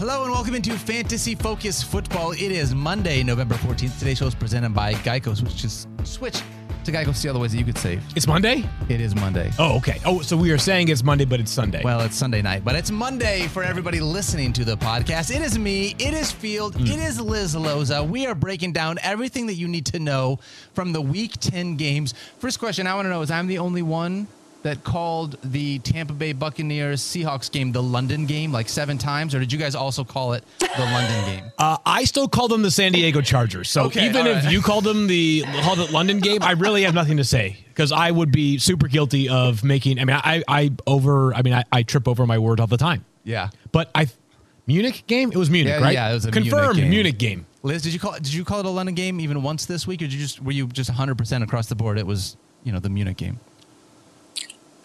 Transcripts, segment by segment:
Hello and welcome into Fantasy Focus Football. It is Monday, November 14th. Today's show is presented by Geico, which is switch to Geico. See all the ways that you could save. It's Monday? It is Monday. Oh, okay. Oh, so we are saying it's Monday, but it's Sunday. Well, it's Sunday night, but it's Monday for everybody listening to the podcast. It is me, it is Field, Hmm. it is Liz Loza. We are breaking down everything that you need to know from the Week 10 games. First question I want to know is I'm the only one that called the Tampa Bay Buccaneers Seahawks game the London game like seven times, or did you guys also call it the London game? uh, I still call them the San Diego Chargers. So Okay, even all if you called them the called it London game, I really have nothing to say because I would be super guilty of making. I mean, I I over. I mean, I, I trip over my word all the time. Yeah. But I Munich game. It was Munich, Yeah, right? yeah, it was a Munich confirmed game. Munich game. Liz, did you call did you call it a London game even once this week, or did you just were you just 100 percent across the board? It was you know the Munich game.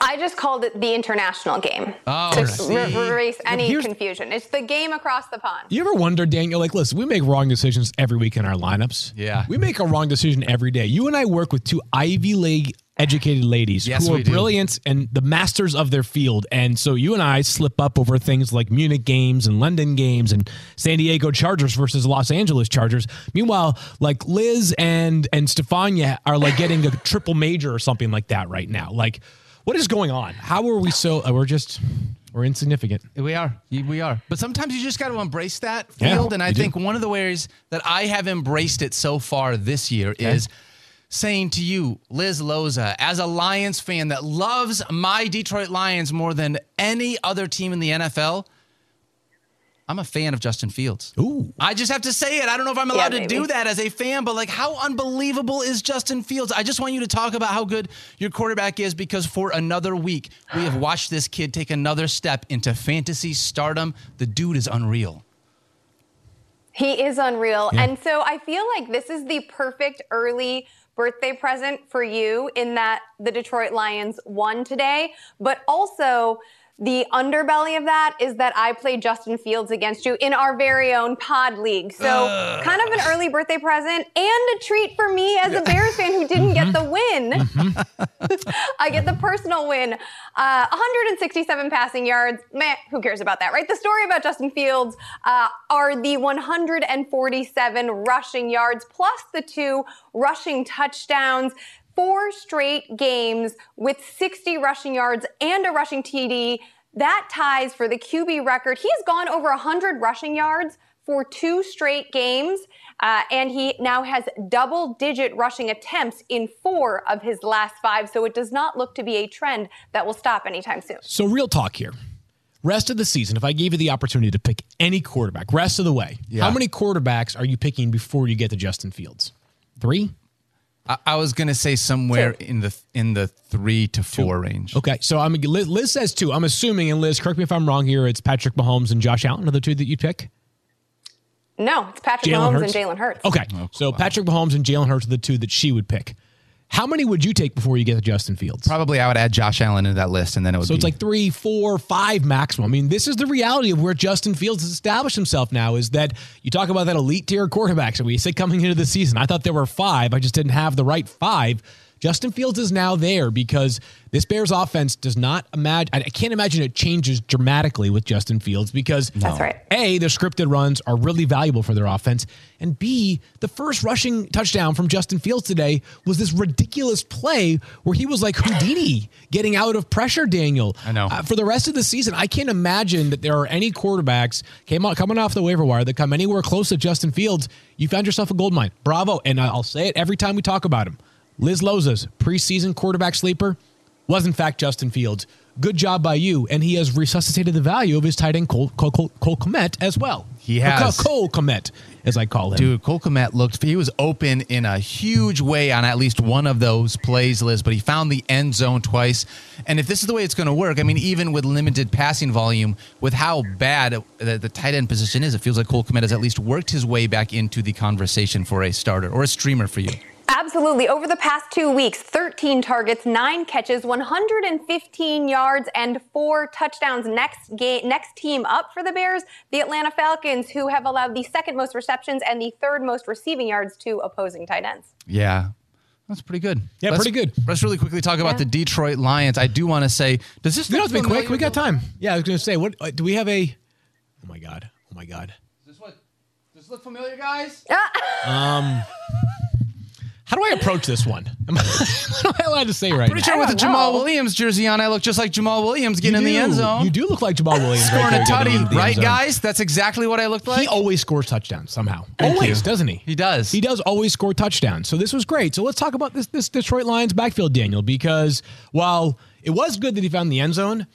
I just called it the international game Oh, to see? re- erase any Here's- confusion. It's the game across the pond. You ever wonder, Daniel? Like, listen, we make wrong decisions every week in our lineups. Yeah. we make a wrong decision every day. You and I work with two Ivy League educated ladies Yes, who are we do. brilliant and the masters of their field. And so you and I slip up over things like Munich games and London games and San Diego Chargers versus Los Angeles Chargers. Meanwhile, like Liz and and Stephania are like getting a triple major or something like that right now. Like, what is going on? How are we so? uh, We're just we're insignificant. We are. We are. But sometimes you just got to embrace that Yeah, field. and I you do. think one of the ways that I have embraced it so far this year is saying to you, Liz Loza, as a Lions fan that loves my Detroit Lions more than any other team in the NFL, I'm a fan of Justin Fields. Ooh. I just have to say it. I don't know if I'm Yeah, allowed to do that as a fan, but like, how unbelievable is Justin Fields? I just want you to talk about how good your quarterback is because for another week, we have watched this kid take another step into fantasy stardom. The dude is unreal. He is unreal. And so I feel like this is the perfect early birthday present for you in that the Detroit Lions won today, but also the underbelly of that is that I played Justin Fields against you in our very own pod league. So, kind of an early birthday present and a treat for me as a Bears fan who didn't get the win. I get the personal win. Uh, 167 passing yards. Meh, who cares about that, right? The story about Justin Fields uh, are the 147 rushing yards plus the two rushing touchdowns. Four straight games with 60 rushing yards and a rushing TD. That ties for the QB record. He has gone over 100 rushing yards for two straight games, uh, and he now has double digit rushing attempts in four of his last five. So it does not look to be a trend that will stop anytime soon. So, real talk here. Rest of the season, if I gave you the opportunity to pick any quarterback, rest of the way, Yeah. how many quarterbacks are you picking before you get to Justin Fields? Three? I, I was gonna say somewhere in the in the three to four range. Okay. So, I'm Liz, Liz says two. I'm assuming, and Liz, correct me if I'm wrong here, it's Patrick Mahomes and Josh Allen are the two that you pick? No, it's Patrick Jalen Mahomes Hurts? and Jalen Hurts. Okay. Oh, so, Patrick Mahomes and Jalen Hurts are the two that she would pick. How many would you take before you get to Justin Fields? Probably I would add Josh Allen into that list, and then it would be. So be it's like three, four, five maximum. I mean, this is the reality of where Justin Fields has established himself now is that you talk about that elite tier quarterbacks. And we said coming into the season, I thought there were five. I just didn't have the right five. Justin Fields is now there because this Bears offense does not imagine, I can't imagine it changes dramatically with Justin Fields because That's right. A, the scripted runs are really valuable for their offense. And B, the first rushing touchdown from Justin Fields today was this ridiculous play where he was like Houdini getting out of pressure, Daniel. I know. Uh, for the rest of the season, I can't imagine that there are any quarterbacks came out, coming off the waiver wire that come anywhere close to Justin Fields. You found yourself a gold mine. Bravo. And I'll say it every time we talk about him. Liz Loza's preseason quarterback sleeper was in fact Justin Fields. Good job by you, and he has resuscitated the value of his tight end Cole, Cole, Cole, Cole Komet as well. He has. Cole Komet, as I call him. Dude, Cole Komet looked, he was open in a huge way on at least one of those plays, Liz, but he found the end zone twice. And if this is the way it's going to work, I mean, even with limited passing volume, with how bad the, the tight end position is, it feels like Cole Komet has at least worked his way back into the conversation for a starter or a streamer for you. Absolutely. Over the past two weeks, 13 targets, nine catches, 115 yards, and four touchdowns. Next game, next team up for the Bears, the Atlanta Falcons, who have allowed the second most receptions and the third most receiving yards to opposing tight ends. Yeah. That's pretty good. Yeah, Let's- pretty good. Let's really quickly talk about Yeah. the Detroit Lions. I do want to say, does this We don't have to be quick. We got time. Yeah, I was going to say, what uh, do we have a? Oh my god! Oh my god. Does this, what, does this look familiar, guys? How do I approach this one? Am I, what am I allowed to say right now? Pretty now? sure with the don't Jamaal know. Williams jersey on, I look just like Jamaal Williams getting in the end zone. You do look like Jamaal Williams. Scoring right a there, tutty, getting into the end right, guys? That's exactly what I looked like. He always scores touchdowns somehow. Thank always, you. doesn't he? He does. He does always score touchdowns. So this was great. So let's talk about this this Detroit Lions backfield, Daniel, because while it was good that he found the end zone, like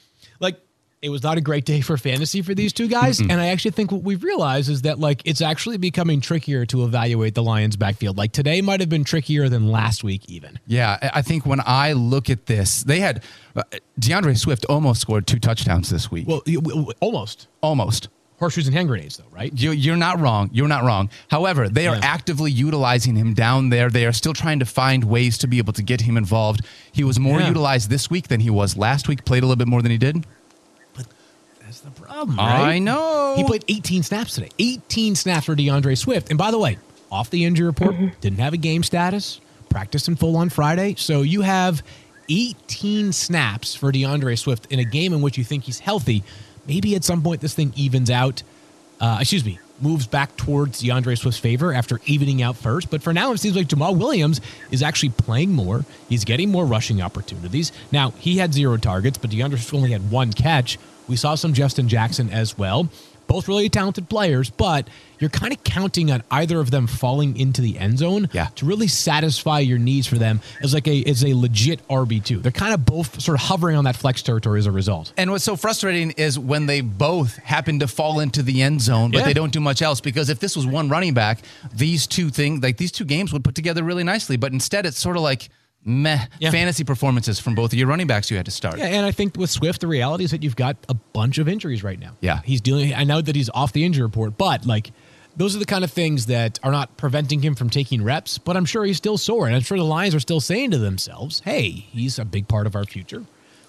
it was not a great day for fantasy for these two guys. And I actually think what we've realized is that like it's actually becoming trickier to evaluate the Lions backfield. Like today might have been trickier than last week even. Yeah, I think when I look at this, they had uh, D'Andre Swift almost scored two touchdowns this week. Well, you- w- w- almost. almost. Horseshoes and hand grenades though, right? You, you're not wrong. You're not wrong. However, they are Yeah. actively utilizing him down there. They are still trying to find ways to be able to get him involved. He was more Yeah. utilized this week than he was last week. Played a little bit more than he did. That's the I know. He played 18 snaps today. 18 snaps for D'Andre Swift. And by the way, off the injury report, didn't have a game status, practiced in full on Friday. So you have 18 snaps for D'Andre Swift in a game in which you think he's healthy. Maybe at some point this thing evens out. Uh, excuse me, moves back towards D'Andre Swift's favor after evening out first. But for now, it seems like Jamaal Williams is actually playing more. He's getting more rushing opportunities. Now, he had zero targets, but D'Andre Swift only had one catch. We saw some Justin Jackson as well. Both really talented players, but you're kind of counting on either of them falling into the end zone Yeah. to really satisfy your needs for them as like a as a legit RB two. They're kind of both sort of hovering on that flex territory as a result. And what's so frustrating is when they both happen to fall into the end zone, but Yeah. they don't do much else. Because if this was one running back, these two things, like these two games, would put together really nicely. But instead, it's sort of like meh Yeah. fantasy performances from both of your running backs you had to start. Yeah, and I think with Swift, the reality is that you've got a bunch of injuries right now. Yeah. he's dealing. I know that he's off the injury report, but like those are the kind of things that are not preventing him from taking reps. But I'm sure he's still sore, and I'm sure the Lions are still saying to themselves, "Hey, he's a big part of our future.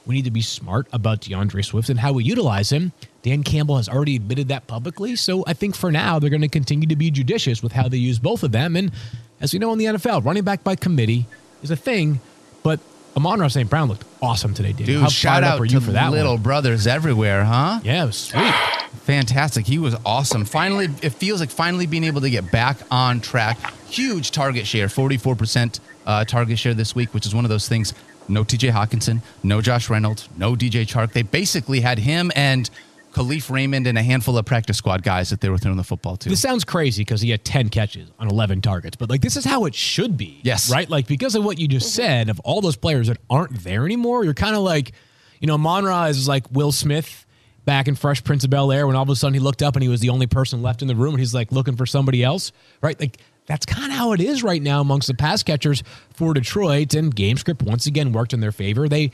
We need to be smart about D'Andre Swift and how we utilize him." Dan Campbell has already admitted that publicly, so I think for now they're going to continue to be judicious with how they use both of them. And as we know in the NFL, running back by committee is a thing, but. Amon St. Brown looked awesome today, dude. Dude, How shout out to you for that little one? brothers everywhere, huh? Yeah, it was sweet. Fantastic. He was awesome. Finally, it feels like finally being able to get back on track. Huge target share, 44% uh, target share this week, which is one of those things. No TJ Hockenson, no Josh Reynolds, no DJ Chark. They basically had him and Kalif Raymond and a handful of practice squad guys that they were throwing the football to. This sounds crazy because he had 10 catches on 11 targets, but like this is how it should be. Yes. Right? Like because of what you just mm-hmm. said, of all those players that aren't there anymore, you're kind of like, you know, Monra is like Will Smith back in Fresh Prince of Bel Air when all of a sudden he looked up and he was the only person left in the room and he's like looking for somebody else. Right? Like that's kind of how it is right now amongst the pass catchers for Detroit. And game script once again worked in their favor. They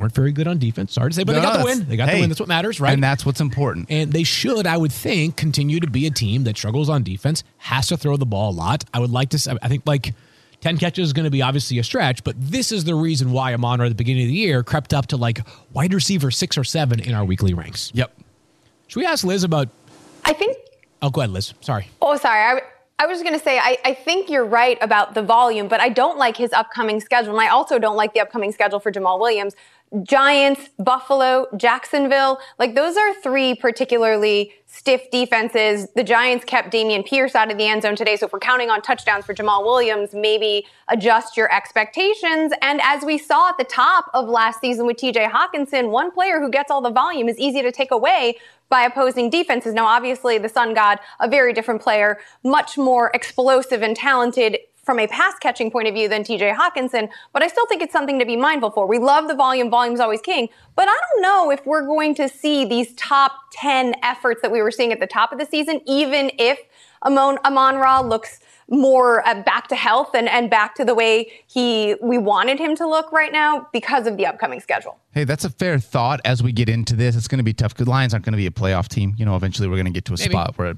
weren't very good on defense. Sorry to say, but they got the win. They got hey, the win. That's what matters, right? And that's what's important. And they should, I would think, continue to be a team that struggles on defense, has to throw the ball a lot. I would like to, I think like 10 catches is going to be obviously a stretch, but this is the reason why Amon at the beginning of the year crept up to like wide receiver six or seven in our weekly ranks. Yep. Should we ask Liz about, I think oh, go ahead, Liz. Sorry. Oh, sorry. I, I was just going to say, I, I think you're right about the volume, but I don't like his upcoming schedule. And I also don't like the upcoming schedule for Jamaal Williams. Giants, Buffalo, Jacksonville, like those are three particularly stiff defenses. The Giants kept Dameon Pierce out of the end zone today. So if we're counting on touchdowns for Jamaal Williams, maybe adjust your expectations. And as we saw at the top of last season with TJ Hockenson, one player who gets all the volume is easy to take away by opposing defenses. Now, obviously, the Sun God, a very different player, much more explosive and talented from a pass catching point of view than TJ Hockenson, but I still think it's something to be mindful for. We love the volume, volume's always king, but I don't know if we're going to see these top 10 efforts that we were seeing at the top of the season, even if Amon, Amon Ra looks more uh, back to health and, and back to the way he we wanted him to look right now because of the upcoming schedule. Hey, that's a fair thought as we get into this. It's going to be tough because Lions aren't going to be a playoff team. You know, eventually we're going to get to a Maybe. spot where,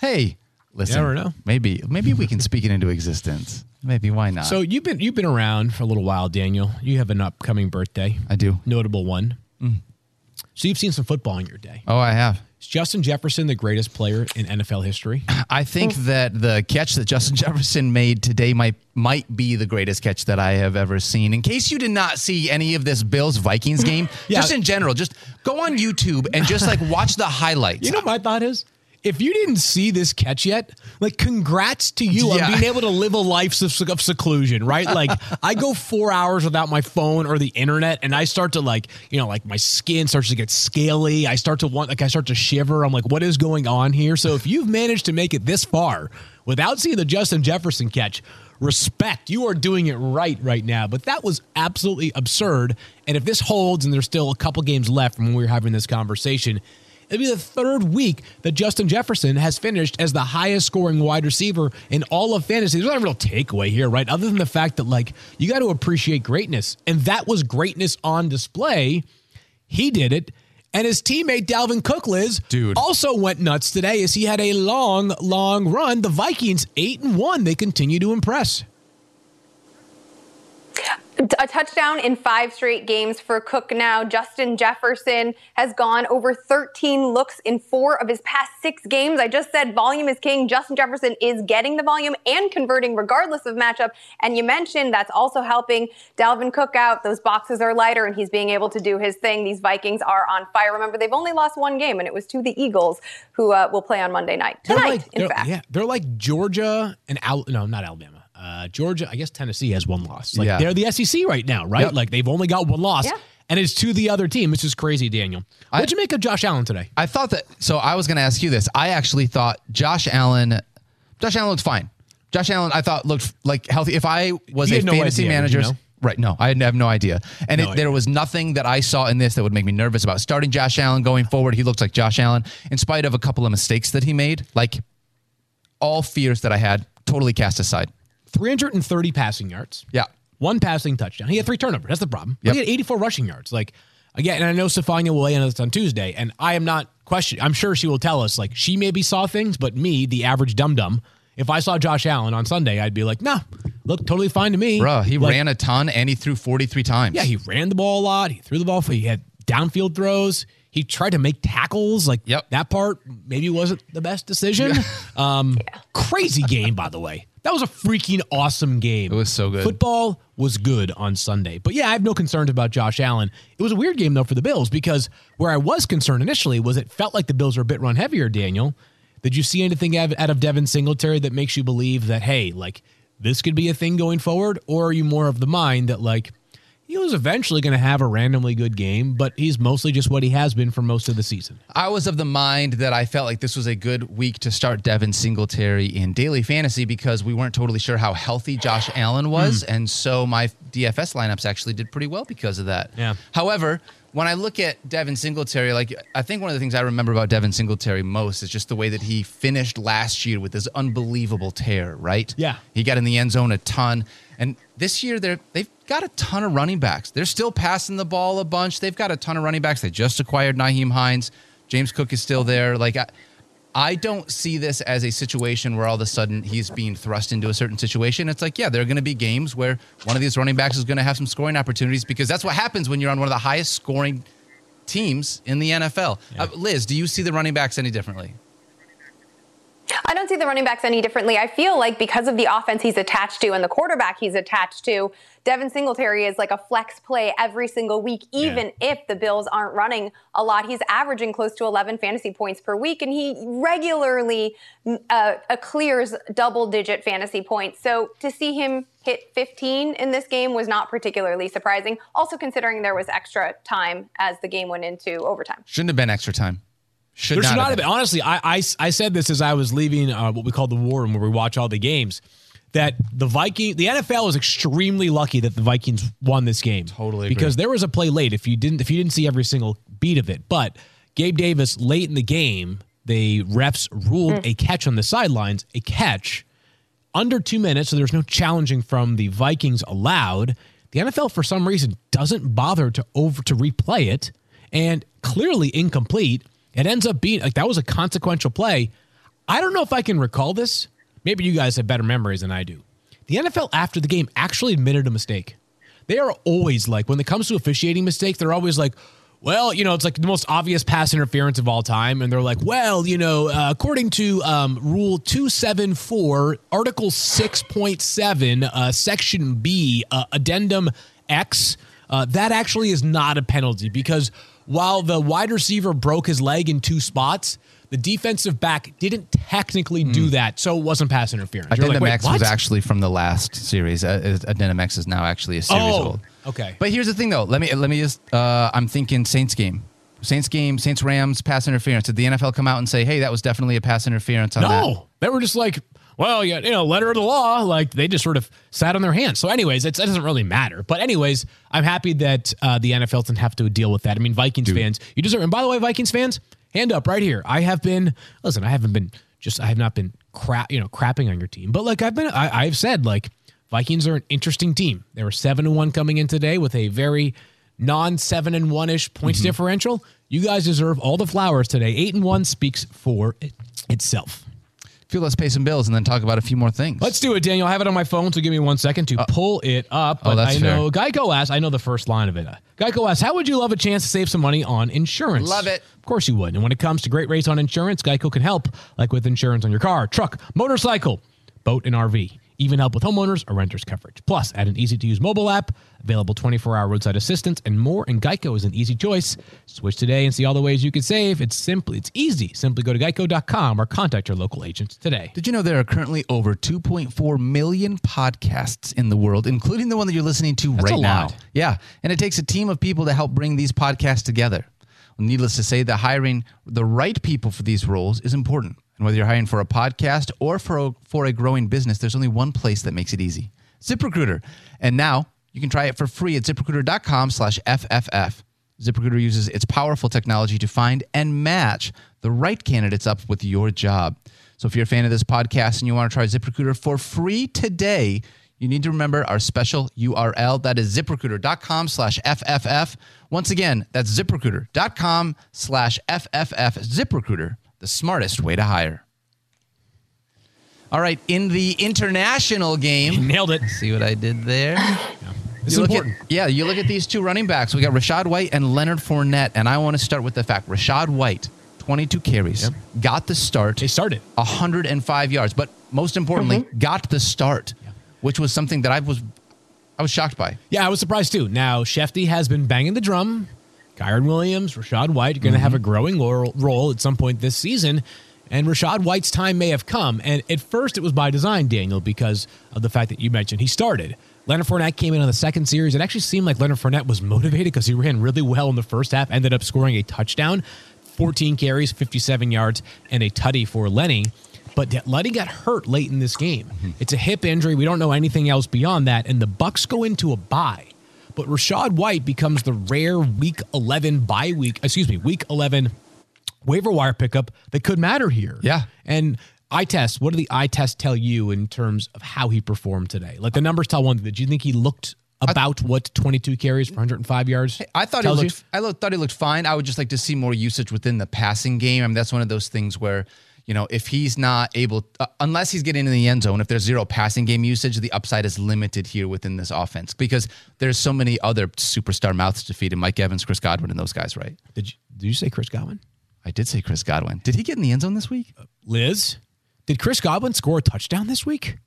hey, listen, never know. maybe maybe we can speak it into existence. Maybe why not? So you've been, you've been around for a little while, Daniel. You have an upcoming birthday, I do. notable one. So you've seen some football in your day. Oh, I have. Is Justin Jefferson the greatest player in NFL history? I think oh. that the catch that Justin Jefferson made today might might be the greatest catch that I have ever seen. In case you did not see any of this Bills Vikings game, Yeah. just in general, just go on YouTube and just like watch the highlights. You know what my thought is? If you didn't see this catch yet, like congrats to you Yeah. on being able to live a life of, seclusion, right? Like I go four hours without my phone or the internet, and I start to like, you know, like my skin starts to get scaly. I start to want, like, I start to shiver. I'm like, what is going on here? So if you've managed to make it this far without seeing the Justin Jefferson catch, respect. You are doing it right right now. But that was absolutely absurd. And if this holds, and there's still a couple games left from when we were having this conversation. It'll be the third week that Justin Jefferson has finished as the highest scoring wide receiver in all of fantasy. There's not a real takeaway here, right? Other than the fact that, like, you got to appreciate greatness. And that was greatness on display. He did it. And his teammate Dalvin Cook, Liz, Dude. also went nuts today as he had a long, long run. The Vikings, 8 and 1, they continue to impress. A touchdown in five straight games for Cook now. Justin Jefferson has gone over 13 looks in four of his past six games. I just said volume is king. Justin Jefferson is getting the volume and converting regardless of matchup. And you mentioned that's also helping Dalvin Cook out. Those boxes are lighter and he's being able to do his thing. These Vikings are on fire. Remember, they've only lost one game and it was to the Eagles who uh, will play on Monday night. They're Tonight, like, in fact. Yeah, they're like Georgia and Al- no, not Alabama. Uh, Georgia, I guess Tennessee has one loss. Like Yeah. they're the SEC right now, right? Yep. Like they've only got one loss, Yeah. and it's to the other team. This is crazy, Daniel. What'd you make of Josh Allen today? I thought that. So I was going to ask you this. I actually thought Josh Allen. Josh Allen looked fine. Josh Allen, I thought looked like healthy. If I was You a no fantasy idea, manager, you know? right? No, I have no idea. And No it, there was nothing that I saw in this that would make me nervous about starting Josh Allen going forward. He looks like Josh Allen, in spite of a couple of mistakes that he made. Like all fears that I had, totally cast aside. 330 passing yards. Yeah. One passing touchdown. He had three turnovers. That's the problem. But Yep. He had 84 rushing yards. Like again, and I know Stephania will weigh in on this on Tuesday, and I am not questioning. I'm sure she will tell us like she maybe saw things, but me, the average dum dum, if I saw Josh Allen on Sunday, I'd be like, nah, look totally fine to me. Bruh, he Like, ran a ton and he threw 43 times. Yeah, he ran the ball a lot. He threw the ball. He had downfield throws. He tried to make tackles. Like Yep. that part maybe wasn't the best decision. Um, Crazy game, by the way. That was a freaking awesome game. It was so good. Football was good on Sunday. But yeah, I have no concerns about Josh Allen. It was a weird game though for the Bills because where I was concerned initially was it felt like the Bills were a bit run heavier. Daniel, did you see anything out of Devin Singletary that makes you believe that hey, like this could be a thing going forward, or are you more of the mind that like he was eventually going to have a randomly good game, but he's mostly just what he has been for most of the season? I was of the mind that I felt like this was a good week to start Devin Singletary in daily fantasy because we weren't totally sure how healthy Josh Allen was. Hmm. And so my DFS lineups actually did pretty well because of that. Yeah. However, when I look at Devin Singletary, like I think one of the things I remember about Devin Singletary most is just the way that he finished last year with this unbelievable tear, right? Yeah. He got in the end zone a ton. And this year they're they've got a ton of running backs. They're still passing the ball a bunch. They've got a ton of running backs. They just acquired Nyheim Hines. James Cook is still there. Like I, I don't see this as a situation where all of a sudden he's being thrust into a certain situation. It's like, yeah, there are going to be games where one of these running backs is going to have some scoring opportunities because that's what happens when you're on one of the highest scoring teams in the NFL. Uh, Liz, do you see the running backs any differently? I don't see the running backs any differently. I feel like because of the offense he's attached to and the quarterback he's attached to, Devin Singletary is like a flex play every single week, even if the Bills aren't running a lot. He's averaging close to 11 fantasy points per week, and he regularly uh, uh, clears double digit fantasy points. So to see him hit 15 in this game was not particularly surprising. Also, considering there was extra time as the game went into overtime. Shouldn't have been extra time. Should There not, should not have have been. been. Honestly, I, I, I said this as I was leaving uh, what we call the war room where we watch all the games. That the Viking, the NFL was extremely lucky that the Vikings won this game. Totally agree. because there was a play late. If you didn't, if you didn't see every single beat of it, but Gabe Davis late in the game, the refs ruled a catch on the sidelines, a catch under two minutes, so there's no challenging from the Vikings allowed. The NFL, for some reason, doesn't bother to over to replay it, and clearly incomplete. It ends up being like that was a consequential play. I don't know if I can recall this. Maybe you guys have better memories than I do. The NFL after the game actually admitted a mistake. They are always like when it comes to officiating mistakes, they're always like, well, you know, it's like the most obvious pass interference of all time. And they're like, well, you know, uh, according to um, Rule 274, Article 6.7, uh, Section B, uh, Addendum X, uh, that actually is not a penalty because while the wide receiver broke his leg in two spots, the defensive back didn't technically do that, so it wasn't pass interference. Addendum like, X was actually from the last series. Uh, Addendum X is now actually a series Oh, old. okay. But here's the thing, though. Let me let me just. Uh, I'm thinking Saints game. Saints game. Saints Rams pass interference. Did the NFL come out and say, "Hey, that was definitely a pass interference"? On that? No, they were just like, well, you know, letter of the law. Like they just sort of sat on their hands. So, anyways, it's, it doesn't really matter. But, anyways, I'm happy that uh, the NFL didn't have to deal with that. I mean, Vikings fans, you deserve. And by the way, Vikings fans, hand up right here. I have been. Listen, I haven't been just. I have not been crap. You know, crapping on your team. But like I've been. I, I've said like Vikings are an interesting team. They were seven and one coming in today with a very non seven and one ish points mm-hmm. differential. You guys deserve all the flowers today. Eight and one speaks for it, itself. Feel let's pay some bills and then talk about a few more things. Let's do it, Daniel. I have it on my phone, so give me one second to pull it up. oh, that's I know Geico asks, I know the first line of it. Uh, Geico asks, how would you love a chance to save some money on insurance? Love it. Of course you would. And when it comes to great rates on insurance, Geico can help, like with insurance on your car, truck, motorcycle, boat, and RV. Even help with homeowners or renters coverage. Plus, add an easy to use mobile app, available 24 hour roadside assistance, and more. And Geico is an easy choice. Switch today and see all the ways you can save. It's simply, it's easy. Simply go to geico.com or contact your local agents today. Did you know there are currently over 2.4 million podcasts in the world, including the one that you're listening to That's right now? Yeah, and it takes a team of people to help bring these podcasts together. Well, needless to say, that hiring the right people for these roles is important. And whether you're hiring for a podcast or for a, for a growing business, there's only one place that makes it easy: ZipRecruiter. And now you can try it for free at ZipRecruiter.com/fff. ZipRecruiter uses its powerful technology to find and match the right candidates up with your job. So if you're a fan of this podcast and you want to try ZipRecruiter for free today, you need to remember our special URL. That is ziprecruiter.com slash FFF. Once again, that's ziprecruiter.com slash FFF. ZipRecruiter, the smartest way to hire. All right, in the international game, Nailed it. see what I did there? This You is at- important. yeah, you look at these two running backs. We got Rachaad White and Leonard Fournette, and I want to start with the fact Rachaad White, 22 carries, Yep. got the start, They started. 105 yards, but most importantly, Mm-hmm. got the start, which was something that I was I was shocked by. Yeah, I was surprised too. Now, Shefty has been banging the drum. Kyren Williams, Rachaad White are going to have a mm-hmm. growing role, role at some point this season. And Rachaad White's time may have come. And at first, it was by design, Daniel, because of the fact that you mentioned he started. Leonard Fournette came in on the second series. It actually seemed like Leonard Fournette was motivated because he ran really well in the first half, ended up scoring a touchdown, 14 carries, 57 yards, and a tutty for Lenny. But Lenny got hurt late in this game. Mm-hmm. It's a hip injury. We don't know anything else beyond that. And the Bucks go into a bye. But Rachaad White becomes the rare Week 11 bye week, excuse me, Week 11 waiver wire pickup that could matter here. Yeah. And eye test, what do the eye tests tell you in terms of how he performed today? Like the numbers tell one thing. Did you think he looked about what 22 carries for 105 yards? I thought he looked. you? I lo- thought he looked fine. I would just like to see more usage within the passing game. I mean, that's one of those things where you know if he's not able, uh, unless he's getting in the end zone, if there's zero passing game usage, the upside is limited here within this offense because there's so many other superstar mouths to feed, and Mike Evans, Chris Godwin, and those guys, right? Did you, did you say Chris Godwin? I did say Chris Godwin. Did he get in the end zone this week? Liz, did Chris Godwin score a touchdown this week?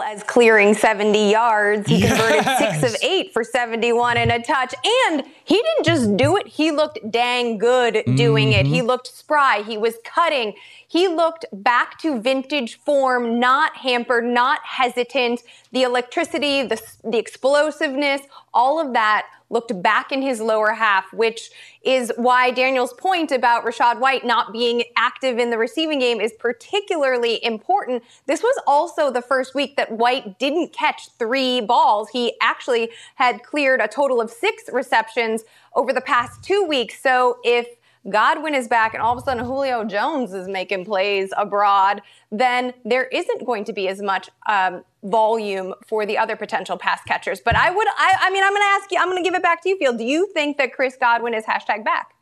As clearing 70 yards. He converted Yes. six of eight for 71 and a touch. And he didn't just do it, he looked dang good doing it. He mm-hmm. looked spry, he was cutting. He looked back to vintage form, not hampered, not hesitant. The electricity, the, the explosiveness, all of that looked back in his lower half, which is why Daniel's point about Rachaad White not being active in the receiving game is particularly important. This was also the first week that White didn't catch three balls. He actually had cleared a total of six receptions over the past two weeks. So if Godwin is back and all of a sudden Julio Jones is making plays abroad, then there isn't going to be as much um, volume for the other potential pass catchers. But I would, I, I mean, I'm going to ask you, I'm going to give it back to you, Field. Do you think that Chris Godwin is hashtag back?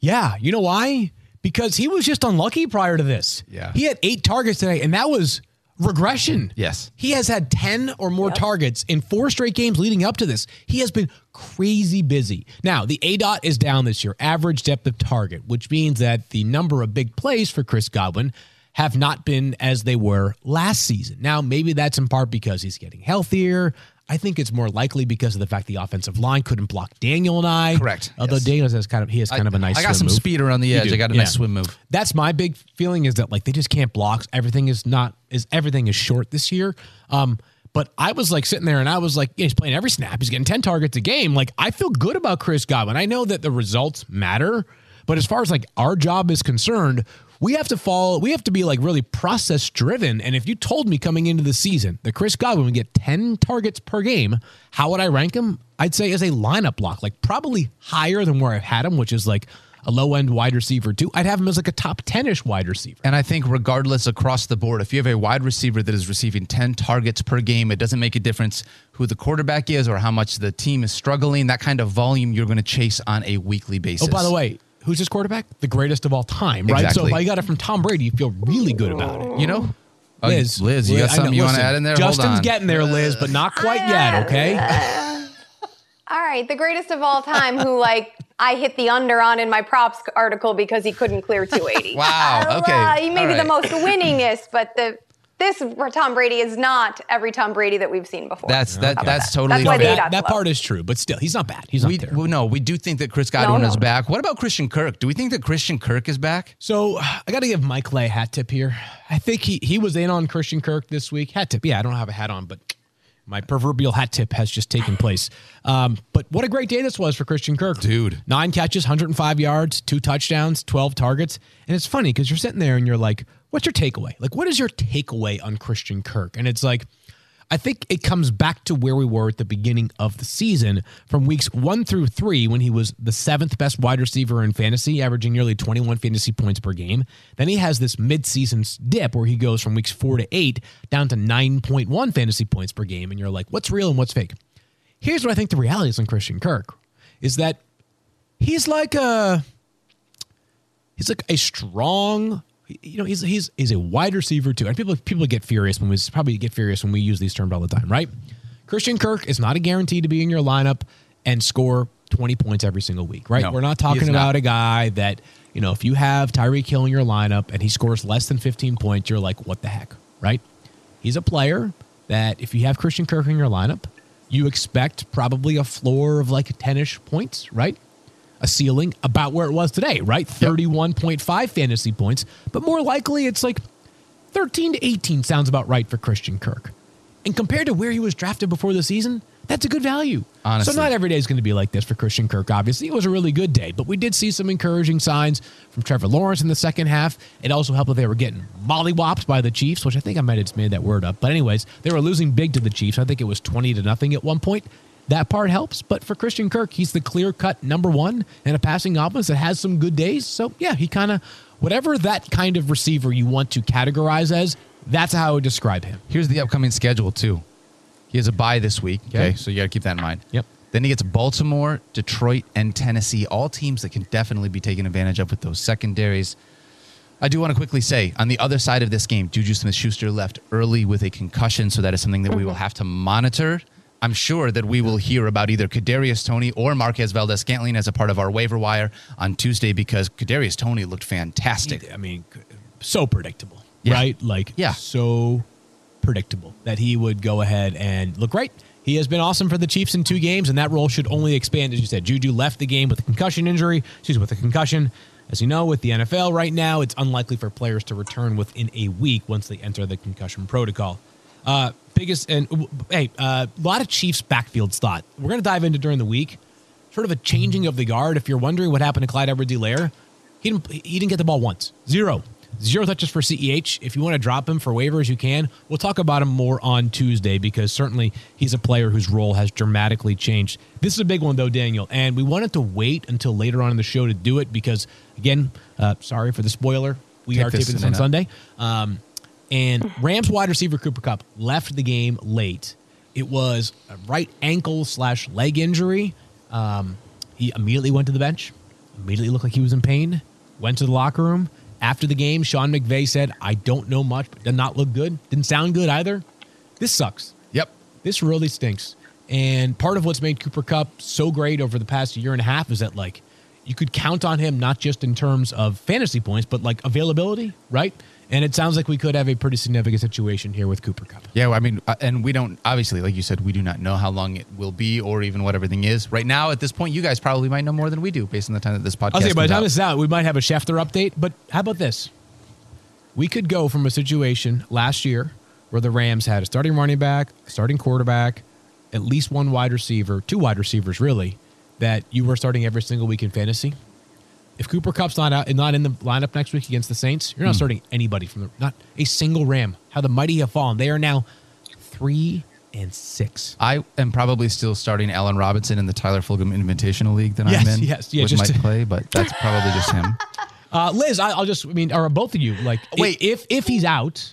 Yeah, you know why? Because he was just unlucky prior to this. Yeah. He had eight targets today, and that was regression. Yes. He has had 10 or more targets in four straight games leading up to this. He has been crazy busy. Now, the A dot is down this year, average depth of target, which means that the number of big plays for Chris Godwin have not been as they were last season. Now, maybe that's in part because he's getting healthier. I think it's more likely because of the fact the offensive line couldn't block Daniel and I. Correct, Although yes. Daniel has kind of he has kind of a nice. I got swim some move. speed around the edge. I got a yeah. nice swim move. That's my big feeling is that like they just can't block. Everything is not is everything is short this year. Um, but I was like sitting there and I was like, yeah, he's playing every snap. He's getting ten targets a game. Like I feel good about Chris Godwin. I know that the results matter, but as far as like our job is concerned, we have to follow. We have to be like really process driven. And if you told me coming into the season that Chris Godwin would get ten targets per game, how would I rank him? I'd say as a lineup block, like probably higher than where I've had him, which is like a low end wide receiver too. I'd have him as like a top 10 ish wide receiver. And I think, regardless across the board, if you have a wide receiver that is receiving 10 targets per game, it doesn't make a difference who the quarterback is or how much the team is struggling. That kind of volume you're going to chase on a weekly basis. Oh, by the way, who's his quarterback? The greatest of all time, right? So if I got it from Tom Brady, you feel really good about it. you know? Oh, Liz, Liz, you got I know- something you want to add in there? Hold Justin's on. getting there, Liz, but not quite yet, okay? All right, the greatest of all time, who like I hit the under on in my props article because he couldn't clear 280. Wow, Uh, okay, he may all be the most winningest, but the this Tom Brady is not every Tom Brady that we've seen before. That's that. How That's that? totally That's fair. that, that part is true, but still, he's not bad. He's not We terrible. well, no, we do think that Chris Godwin no, is back. What about Christian Kirk? Do we think that Christian Kirk is back? So I got to give Mike Clay a hat tip here. I think he he was in on Christian Kirk this week. Hat tip, yeah. I don't have a hat on, but my proverbial hat tip has just taken place. Um, but what a great day this was for Christian Kirk, Dude. Nine catches, 105 yards, two touchdowns, 12 targets, and it's funny because you're sitting there and you're like, "What's your takeaway? Like, what is your takeaway on Christian Kirk?" And it's like. I think it comes back to where we were at the beginning of the season from weeks one through three when he was the seventh best wide receiver in fantasy, averaging nearly 21 fantasy points per game. Then he has this midseason dip where he goes from weeks four to eight down to 9.1 fantasy points per game. And you're like, what's real and what's fake? Here's what I think the reality is on Christian Kirk is that he's like a he's like a strong you know he's he's he's a wide receiver too. And people people get furious when we probably get furious when we use these terms all the time right? Christian kirk is not a guarantee to be in your lineup and score 20 points every single week right? No, we're not talking is not. about a guy that you know if you have tyreek hill in your lineup and he scores less than 15 points you're like what the heck right? He's a player that if you have christian kirk in your lineup you expect probably a floor of like 10ish points right a ceiling about where it was today, right? 31.5 fantasy points, but more likely it's like 13 to 18 sounds about right for Christian Kirk. And compared to where he was drafted before the season, that's a good value. Honestly. So not every day is going to be like this for Christian Kirk. Obviously, it was a really good day, but we did see some encouraging signs from Trevor Lawrence in the second half. It also helped that they were getting mollywopped by the Chiefs, which I think I might have just made that word up. But anyways, they were losing big to the Chiefs. I think it was 20 to nothing at one point. That part helps, but for Christian Kirk, he's the clear cut number one and a passing offense that has some good days. So yeah, he kind of whatever that kind of receiver you want to categorize as, that's how I would describe him. Here's the upcoming schedule too. He has a bye this week. Okay, Okay. so you got to keep that in mind. Yep. Then he gets Baltimore, Detroit, and Tennessee. All teams that can definitely be taken advantage of with those secondaries. I do want to quickly say on the other side of this game, Juju Smith Schuster left early with a concussion, so that is something that we will mm-hmm. have to monitor. I'm sure that we will hear about either Kadarius Toney or Marquez Valdes Scantling as a part of our waiver wire on Tuesday because Kadarius Toney looked fantastic. I mean, so predictable, Yeah. right? Like, Yeah. so predictable that he would go ahead and look right. He has been awesome for the Chiefs in two games, and that role should only expand. As you said, Juju left the game with a concussion injury. Excuse me, with a concussion. As you know, with the NFL right now, it's unlikely for players to return within a week once they enter the concussion protocol. Uh, biggest and hey, uh, a lot of Chiefs backfield thought. We're going to dive into during the week. Sort of a changing of the guard. If you're wondering what happened to Clyde Edwards-Helaire, he didn't he didn't get the ball once. Zero. Zero touches for CEH. If you want to drop him for waivers, you can. We'll talk about him more on Tuesday because certainly he's a player whose role has dramatically changed. This is a big one, though, Daniel. And we wanted to wait until later on in the show to do it because, again, uh, sorry for the spoiler. We Take are taping this on Sunday. Um, and Rams wide receiver Cooper Kupp left the game late. It was a right ankle slash leg injury. Um, he immediately went to the bench. Immediately looked like he was in pain. Went to the locker room. After the game, Sean McVay said, I don't know much, but did not look good. Didn't sound good either. This sucks. Yep. This really stinks. And part of what's made Cooper Kupp so great over the past year and a half is that like you could count on him not just in terms of fantasy points, but like availability, right? And it sounds like we could have a pretty significant situation here with Cooper Kupp. Yeah, I mean, uh, and we don't obviously, like you said, we do not know how long it will be or even what everything is. Right now, at this point, you guys probably might know more than we do based on the time that this podcast. I'll say by the time out. this is out, we might have a Schefter update. But how about this? We could go from a situation last year where the Rams had a starting running back, starting quarterback, at least one wide receiver, two wide receivers, really, that you were starting every single week in fantasy. If Cooper Kupp's not out and not in the lineup next week against the Saints, you're not starting anybody from the not a single Ram. How the mighty have fallen. They are now three and six. I am probably still starting Allen Robinson in the Tyler Fulghum Invitational League that Yes, I'm in. yes, yeah, with just Mike to- Clay, but that's probably just him. Uh, Liz, I, I'll just I mean, or both of you, like, Wait. if if he's out,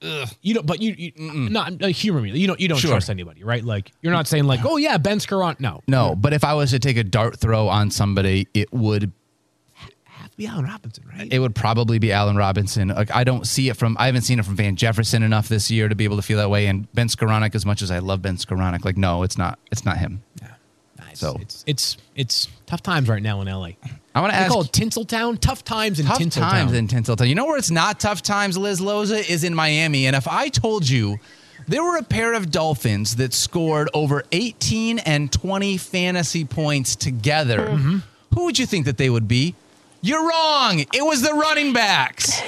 Yeah. you don't. But you, you not uh, humor me. You don't. You don't Sure. trust anybody, right? Like you're not saying like, oh yeah, Ben Skowronek. No, No, but if I was to take a dart throw on somebody, it would have to be Allen Robinson, right? it would probably be Allen Robinson. Like I don't see it from I haven't seen it from Van Jefferson enough this year to be able to feel that way. And Ben Skowronek, as much as I love Ben Skowronek, like no, it's not. It's not him. So- it's it's it's tough times right now in LA. I want to ask call it Tinseltown. Tough times in tough Tinseltown. times in Tinseltown. You know where it's not tough times, Liz Loza, is in Miami. And if I told you there were a pair of Dolphins that scored over 18 and 20 fantasy points together, Mm-hmm. who would you think that they would be? You're wrong. It was the running backs.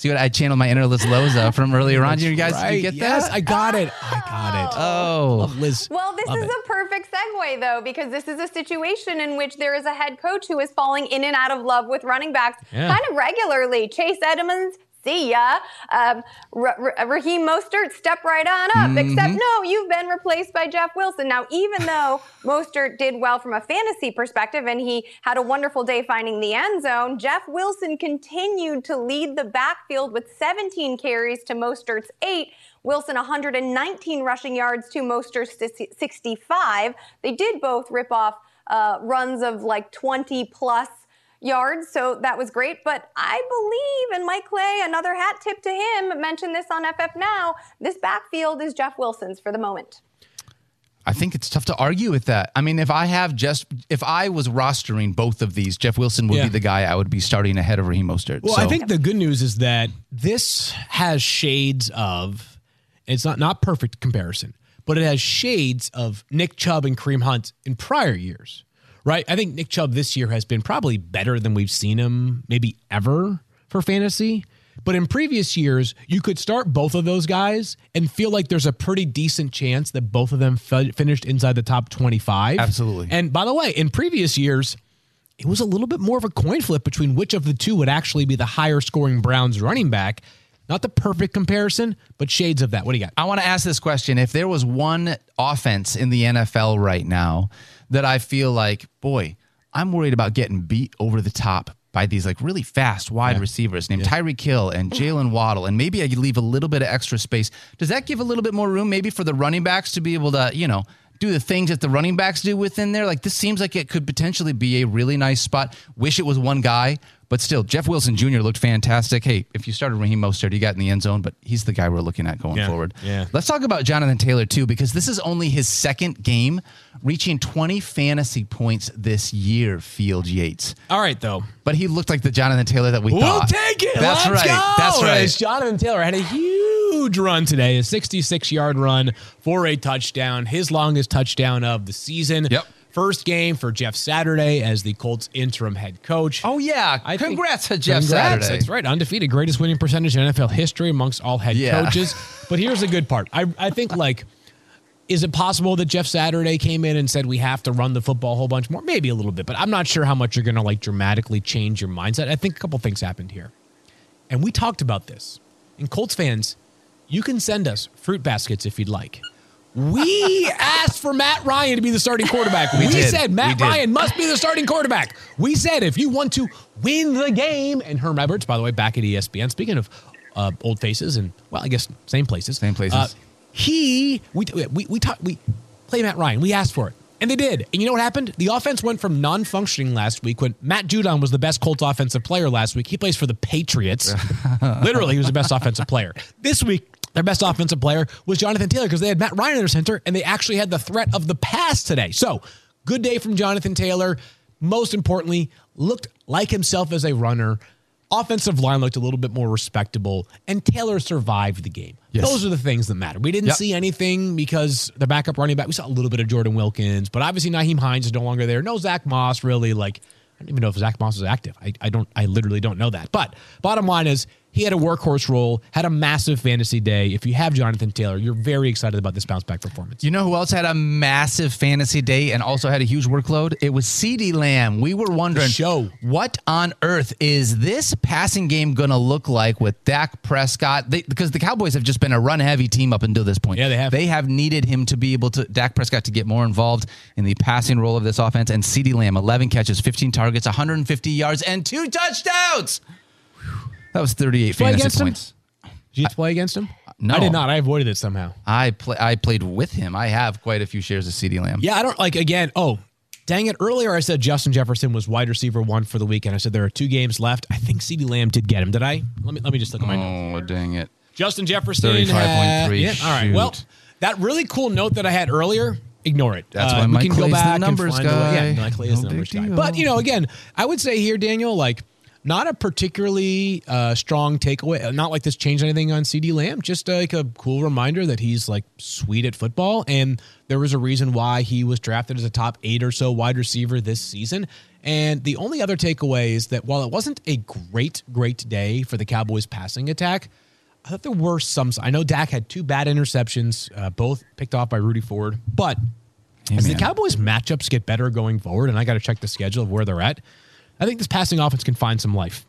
See what I channeled my inner Liz Loza from earlier on. You guys, right. you get yes, that? I got it. I got it. oh, Love Liz. Well, this Love is it. a perfect segue, though, because this is a situation in which there is a head coach who is falling in and out of love with running backs Yeah. kind of regularly. Chase Edmonds, see ya. Um, Raheem Mostert, step right on up. Except, no, you've been replaced by Jeff Wilson. Now, even though Mostert did well from a fantasy perspective and he had a wonderful day finding the end zone, Jeff Wilson continued to lead the backfield with 17 carries to Mostert's eight. Wilson 119 rushing yards to Mostert's 65. They did both rip off uh, runs of like 20 plus yards, so that was great. But I believe, and Mike Clay, another hat tip to him, mentioned this on FF Now. This backfield is Jeff Wilson's for the moment. I think it's tough to argue with that. I mean, if I have just if I was rostering both of these, Jeff Wilson would Yeah. be the guy I would be starting ahead of Raheem Mostert. Well, So- I think the good news is that this has shades of it's not not perfect comparison, but it has shades of Nick Chubb and Kareem Hunt in prior years. Right? I think Nick Chubb this year has been probably better than we've seen him maybe ever for fantasy. But in previous years, you could start both of those guys and feel like there's a pretty decent chance that both of them fi- finished inside the top 25. Absolutely. And by the way, in previous years, it was a little bit more of a coin flip between which of the two would actually be the higher scoring Browns running back. Not the perfect comparison, but shades of that. What do you got? I want to ask this question. If there was one offense in the NFL right now that I feel like, boy, I'm worried about getting beat over the top by these like really fast wide receivers named Tyreek Hill and Jaylen Waddle, and maybe I could leave a little bit of extra space. Does that give a little bit more room maybe for the running backs to be able to, you know, do the things that the running backs do within there? Like this seems like it could potentially be a really nice spot. Wish it was one guy, but still, Jeff Wilson Jr. looked fantastic. Hey, if you started Raheem Mostert, you got in the end zone, but he's the guy we're looking at going Yeah, forward. yeah. Let's talk about Jonathan Taylor too, because this is only his second game reaching 20 fantasy points this year, Field Yates. All right, though. But he looked like the Jonathan Taylor that we We'll thought. take it. That's Let's right. go. That's right. Jonathan Taylor had a huge run today, a 66 yard run for a touchdown, his longest touchdown of the season. Yep. First game for Jeff Saturday as the Colts interim head coach. Oh yeah, I think- congrats to Jeff Congrats. Saturday. That's right. Undefeated, greatest winning percentage in NFL history amongst all head Yeah. coaches. But here's the good part. I, I think like, is it possible that Jeff Saturday came in and said we have to run the football a whole bunch more? Maybe a little bit, but I'm not sure how much you're going to like dramatically change your mindset. I think a couple things happened here, and we talked about this. And Colts fans, you can send us fruit baskets if you'd like. We asked for Matt Ryan to be the starting quarterback. We, did. said Matt did. Ryan must be the starting quarterback. We said if you want to win the game, and Herm Edwards, by the way, back at ESPN. Speaking of uh, old faces, and well, I guess same places, Same places. Uh, he we we we talk, we play Matt Ryan. We asked for it. And they did. And you know what happened? The offense went from non functioning last week when Matt Judon was the best Colts offensive player last week. He plays for the Patriots. Literally, he was the best offensive player. This week, their best offensive player was Jonathan Taylor because they had Matt Ryan in their center and they actually had the threat of the pass today. So, good day from Jonathan Taylor. Most importantly, looked like himself as a runner. offensive line looked a little bit more respectable, and Taylor survived the game. Yes. Those are the things that matter. We didn't Yep. see anything because the backup running back, we saw a little bit of Jordan Wilkins, but obviously Nyheim Hines is no longer there. No Zach Moss, really. Like, I don't even know if Zach Moss is active. I, I don't, I literally don't know that. But bottom line is, he had a workhorse role, had a massive fantasy day. If you have Jonathan Taylor, you're very excited about this bounce back performance. You know who else had a massive fantasy day and also had a huge workload? It was CeeDee Lamb. We were wondering, show. what on earth is this passing game going to look like with Dak Prescott? They, because the Cowboys have just been a run heavy team up until this point. Yeah, they have. They have needed him to be able to, Dak Prescott, to get more involved in the passing role of this offense. And CeeDee Lamb, 11 catches, 15 targets, 150 yards, and two touchdowns. That was 38 Play fantasy against him? points. Did you play against him? no. I did not. I avoided it somehow. I play, I played with him. I have quite a few shares of CeeDee Lamb. Yeah, I don't like again. Oh, dang it. Earlier I said Justin Jefferson was wide receiver one for the weekend. I said there are two games left. I think CeeDee Lamb did get him. Did I? Let me let me just look at my notes. Oh, dang it. Justin Jefferson. 35.3, had- Yeah, all right. Well, that really cool note that I had earlier, ignore it. That's Uh, why we Mike can go Clay's the back and numbers find a way- guy. Yeah, Mike Clay is No the numbers big guy. But you know, again, I would say here, Daniel, like not a particularly uh, strong takeaway. Not like this changed anything on CeeDee Lamb. Just uh, like a cool reminder that he's like sweet at football, and there was a reason why he was drafted as a top eight or so wide receiver this season. And the only other takeaway is that while it wasn't a great, great day for the Cowboys passing attack, I thought there were some. I know Dak had two bad interceptions, uh, both picked off by Rudy Ford. But as the. Cowboys matchups get better going forward, and I got to check the schedule of where they're at, I think this passing offense can find some life.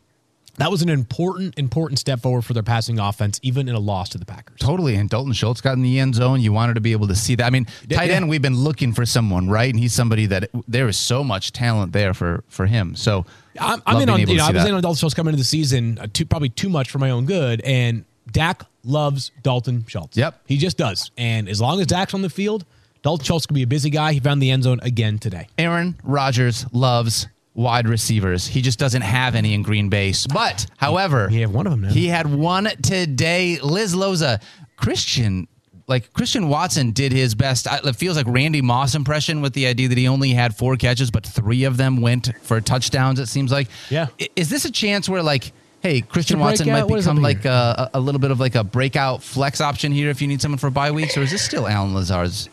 That was an important, important step forward for their passing offense, even in a loss to the Packers. Totally. And Dalton Schultz got in the end zone. You wanted to be able to see that. I mean, tight yeah. end, we've been looking for someone, right? And he's somebody that there is so much talent there for for him. So I'm, I'm in on, you know, I was that. in on Dalton Schultz coming into the season, uh, too, probably too much for my own good. And Dak loves Dalton Schultz. Yep. He just does. And as long as Dak's on the field, Dalton Schultz can be a busy guy. He found the end zone again today. Aaron Rodgers loves wide receivers. He just doesn't have any in Green Bay. But, however, He have one of them now. He had one today. Liz Loza, Christian, like Christian Watson did his best. It feels like Randy Moss impression with the idea that he only had four catches, but three of them went for touchdowns. It seems like. Yeah. Is this a chance where like? Hey, Christian Watson out? might What is become like a, a a little bit of like a breakout flex option here if you need someone for bye weeks, or is this still Allen Lazard's?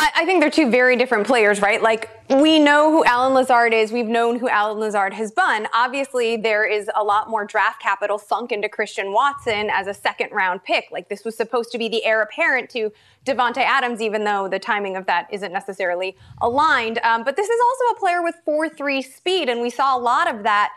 I, I think they're two very different players, right? Like we know who Allen Lazard is. We've known who Allen Lazard has been. Obviously, there is a lot more draft capital sunk into Christian Watson as a second round pick. Like this was supposed to be the heir apparent to Davante Adams, even though the timing of that isn't necessarily aligned. Um, but this is also a player with four three speed, and we saw a lot of that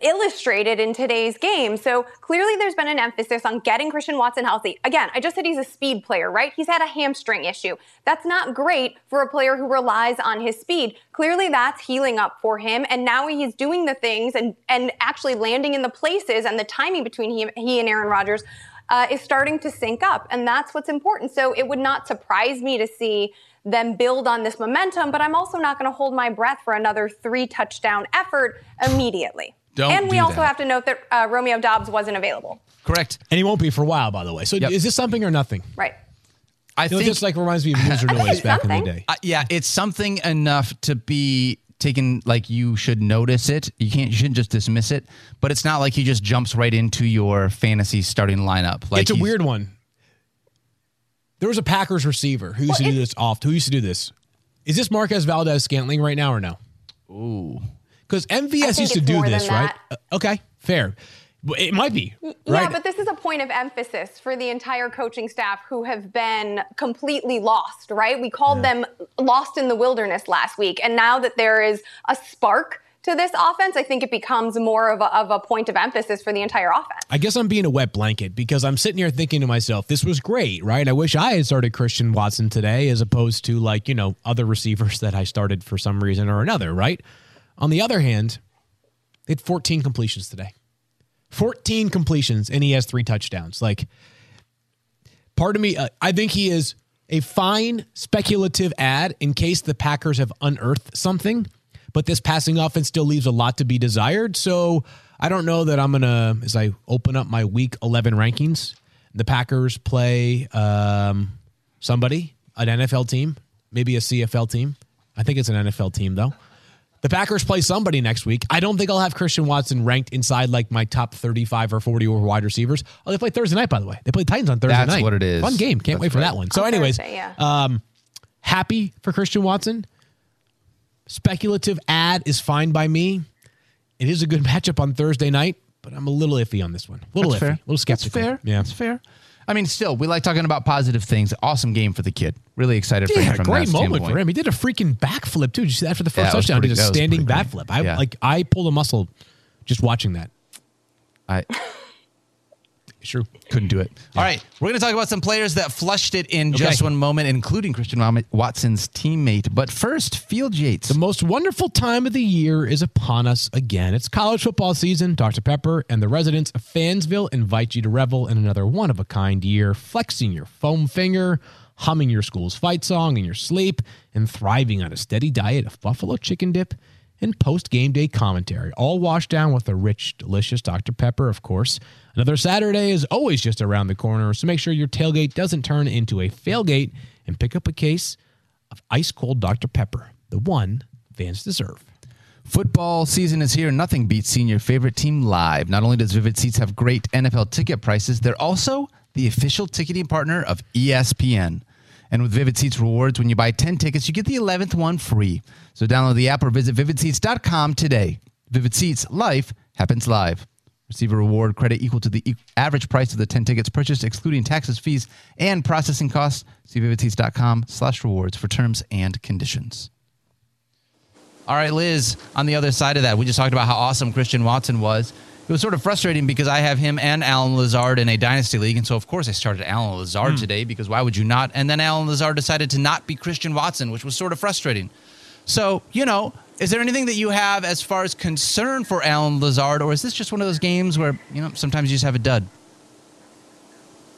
illustrated in today's game. So clearly there's been an emphasis on getting Christian Watson healthy. Again, I just said he's a speed player, right? He's had a hamstring issue. That's not great for a player who relies on his speed. Clearly that's healing up for him and now he's doing the things and and actually landing in the places and the timing between he, he and Aaron Rodgers uh, is starting to sync up, and that's what's important. So it would not surprise me to see them build on this momentum, but I'm also not going to hold my breath for another three touchdown effort immediately. Don't and we do also that. have to note that uh, Romeo Doubs wasn't available. Correct. And he won't be for a while, by the way. So Yep. is this something or nothing? Right. I You know, think this like reminds me of loser noise back in the day. Uh, yeah, it's something enough to be taken like you should notice it. You can't you shouldn't just dismiss it, but it's not like he just jumps right into your fantasy starting lineup. Like it's a weird one. There was a Packers receiver who used to do this oft. Who used to do this? Is this Marquez Valdes Scantling right now or no? Ooh. Because MVS used to do this, right? Uh, okay, fair. It might be. Yeah, but this is a point of emphasis for the entire coaching staff who have been completely lost, right? We called them lost in the wilderness last week. And now that there is a spark to this offense, I think it becomes more of a, of a point of emphasis for the entire offense. I guess I'm being a wet blanket because I'm sitting here thinking to myself, this was great, right? I wish I had started Christian Watson today as opposed to like, you know, other receivers that I started for some reason or another, right? On the other hand, they had 14 completions today. 14 completions and he has three touchdowns. Like, part of me, uh, I think he is a fine speculative ad in case the Packers have unearthed something, but this passing offense still leaves a lot to be desired. So I don't know that I'm going to, as I open up my week 11 rankings, the Packers play um, somebody, an NFL team, maybe a CFL team. I think it's an NFL team, though. The Packers play somebody next week. I don't think I'll have Christian Watson ranked inside like my top 35 or 40 over wide receivers. Oh, they play Thursday night, by the way. They play Titans on Thursday That's night. That's what it is. Fun game. Can't That's wait for right. that one. So, On anyways, Thursday, yeah. um, happy for Christian Watson. Speculative ad is fine by me. It is a good matchup on Thursday night, but I'm a little iffy on this one. A little That's iffy. fair. A little skeptical. That's fair. Yeah. That's fair. I mean, still, we like talking about positive things. Awesome game for the kid. Really excited for Yeah, him from great moment standpoint. for him. He did a freaking backflip too. Did you see that for the first was touchdown? He did a standing pretty bat great. flip. I Yeah. like I pulled a muscle just watching that. I True. couldn't do it. All right, we're going to talk about some players that flushed it in Okay. just one moment, including Christian Watson's teammate. But first, Field Yates. The most wonderful time of the year is upon us again. It's college football season. Dr. Pepper and the residents of Fansville invite you to revel in another one of a kind year, flexing your foam finger, humming your school's fight song in your sleep, and thriving on a steady diet of buffalo chicken dip and post game day commentary, all washed down with a rich, delicious Dr. Pepper, of course. Another Saturday is always just around the corner, so make sure your tailgate doesn't turn into a failgate and pick up a case of ice cold Dr. Pepper, the one fans deserve. Football season is here. Nothing beats seeing your favorite team live. Not only does Vivid Seats have great NFL ticket prices, they're also the official ticketing partner of ESPN. And with Vivid Seats rewards, when you buy 10 tickets, you get the 11th one free. So download the app or visit vividseats.com today. Vivid Seats, life happens live. Receive a reward credit equal to the average price of the 10 tickets purchased, excluding taxes, fees, and processing costs. See vividseats.com slash rewards for terms and conditions. All right, Liz, on the other side of that, we just talked about how awesome Christian Watson was. It was sort of frustrating because I have him and Allen Lazard in a dynasty league. And so, of course, I started Allen Lazard hmm. today because why would you not? And then Allen Lazard decided to not be Christian Watson, which was sort of frustrating. So, you know, is there anything that you have as far as concern for Allen Lazard, or is this just one of those games where, you know, sometimes you just have a dud?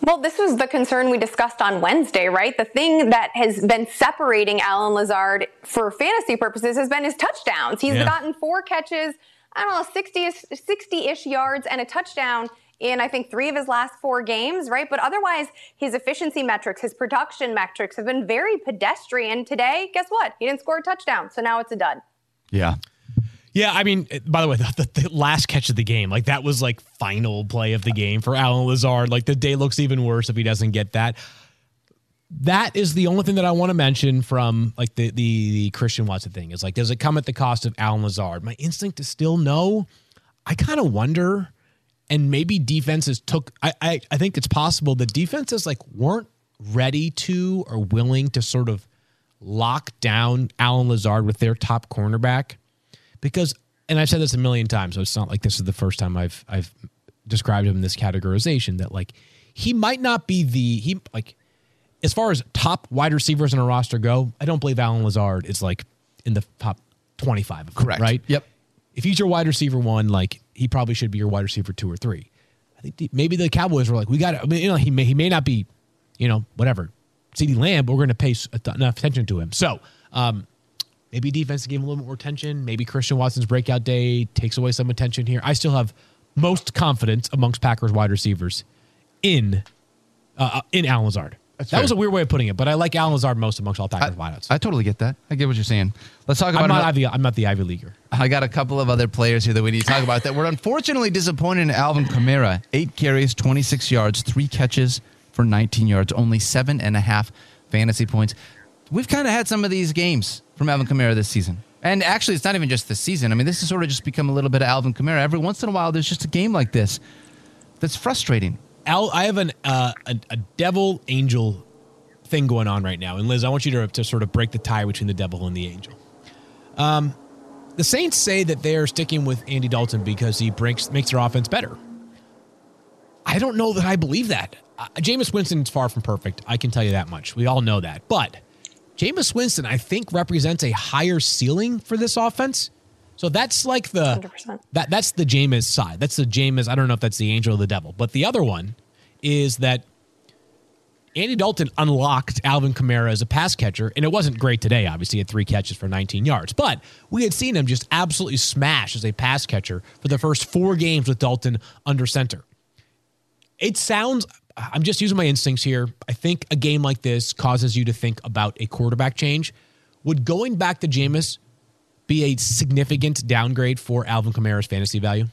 Well, this was the concern we discussed on Wednesday, right? The thing that has been separating Allen Lazard for fantasy purposes has been his touchdowns. He's Yeah. gotten four catches, I don't know, 60 60-ish yards and a touchdown in I think 3 of his last 4 games, right? But otherwise, his efficiency metrics, his production metrics have been very pedestrian. Today, guess what? He didn't score a touchdown. So now it's a dud. Yeah. Yeah, I mean, by the way, the, the, the last catch of the game, like that was like final play of the game for Allen Lazard. Like the day looks even worse if he doesn't get that. That is the only thing that I want to mention from like the, the the Christian Watson thing is like, does it come at the cost of Allen Lazard? My instinct is still no. I kind of wonder, and maybe defenses took. I, I I think it's possible that defenses like weren't ready to or willing to sort of lock down Allen Lazard with their top cornerback because and I've said this a million times, so it's not like this is the first time I've I've described him in this categorization that like he might not be the he like as far as top wide receivers in a roster go, I don't believe Allen Lazard is like in the top 25 of them, Correct. right? Yep. If he's your wide receiver one, like he probably should be your wide receiver two or three. I think the, maybe the Cowboys were like, we got I mean, you know, he may, he may not be, you know, whatever, CeeDee Lamb, but we're going to pay enough attention to him. So, um, maybe defense gave him a little bit more attention. Maybe Christian Watson's breakout day takes away some attention here. I still have most confidence amongst Packers wide receivers in uh, uh, in Allen Lazard. That's that fair. was a weird way of putting it, but I like Allen Lazard most amongst all Packers wideouts. I totally get that. I get what you're saying. Let's talk about I'm not, Ivy, I'm not the Ivy Leaguer. I got a couple of other players here that we need to talk about that were unfortunately disappointed in Alvin Kamara. Eight carries, 26 yards, three catches for 19 yards, only seven and a half fantasy points. We've kind of had some of these games from Alvin Kamara this season. And actually, it's not even just this season. I mean, this has sort of just become a little bit of Alvin Kamara. Every once in a while, there's just a game like this that's frustrating. Al, I have an uh, a, a devil angel thing going on right now, and Liz, I want you to to sort of break the tie between the devil and the angel. Um, the Saints say that they are sticking with Andy Dalton because he breaks makes their offense better. I don't know that I believe that. Uh, Jameis is far from perfect. I can tell you that much. We all know that, but Jameis Winston, I think, represents a higher ceiling for this offense. So that's like the 100%. that that's the Jameis side. That's the Jameis. I don't know if that's the angel or the devil, but the other one is that Andy Dalton unlocked Alvin Kamara as a pass catcher, and it wasn't great today. Obviously, he had three catches for 19 yards, but we had seen him just absolutely smash as a pass catcher for the first four games with Dalton under center. It sounds. I'm just using my instincts here. I think a game like this causes you to think about a quarterback change. Would going back to Jameis be a significant downgrade for Alvin Kamara's fantasy value?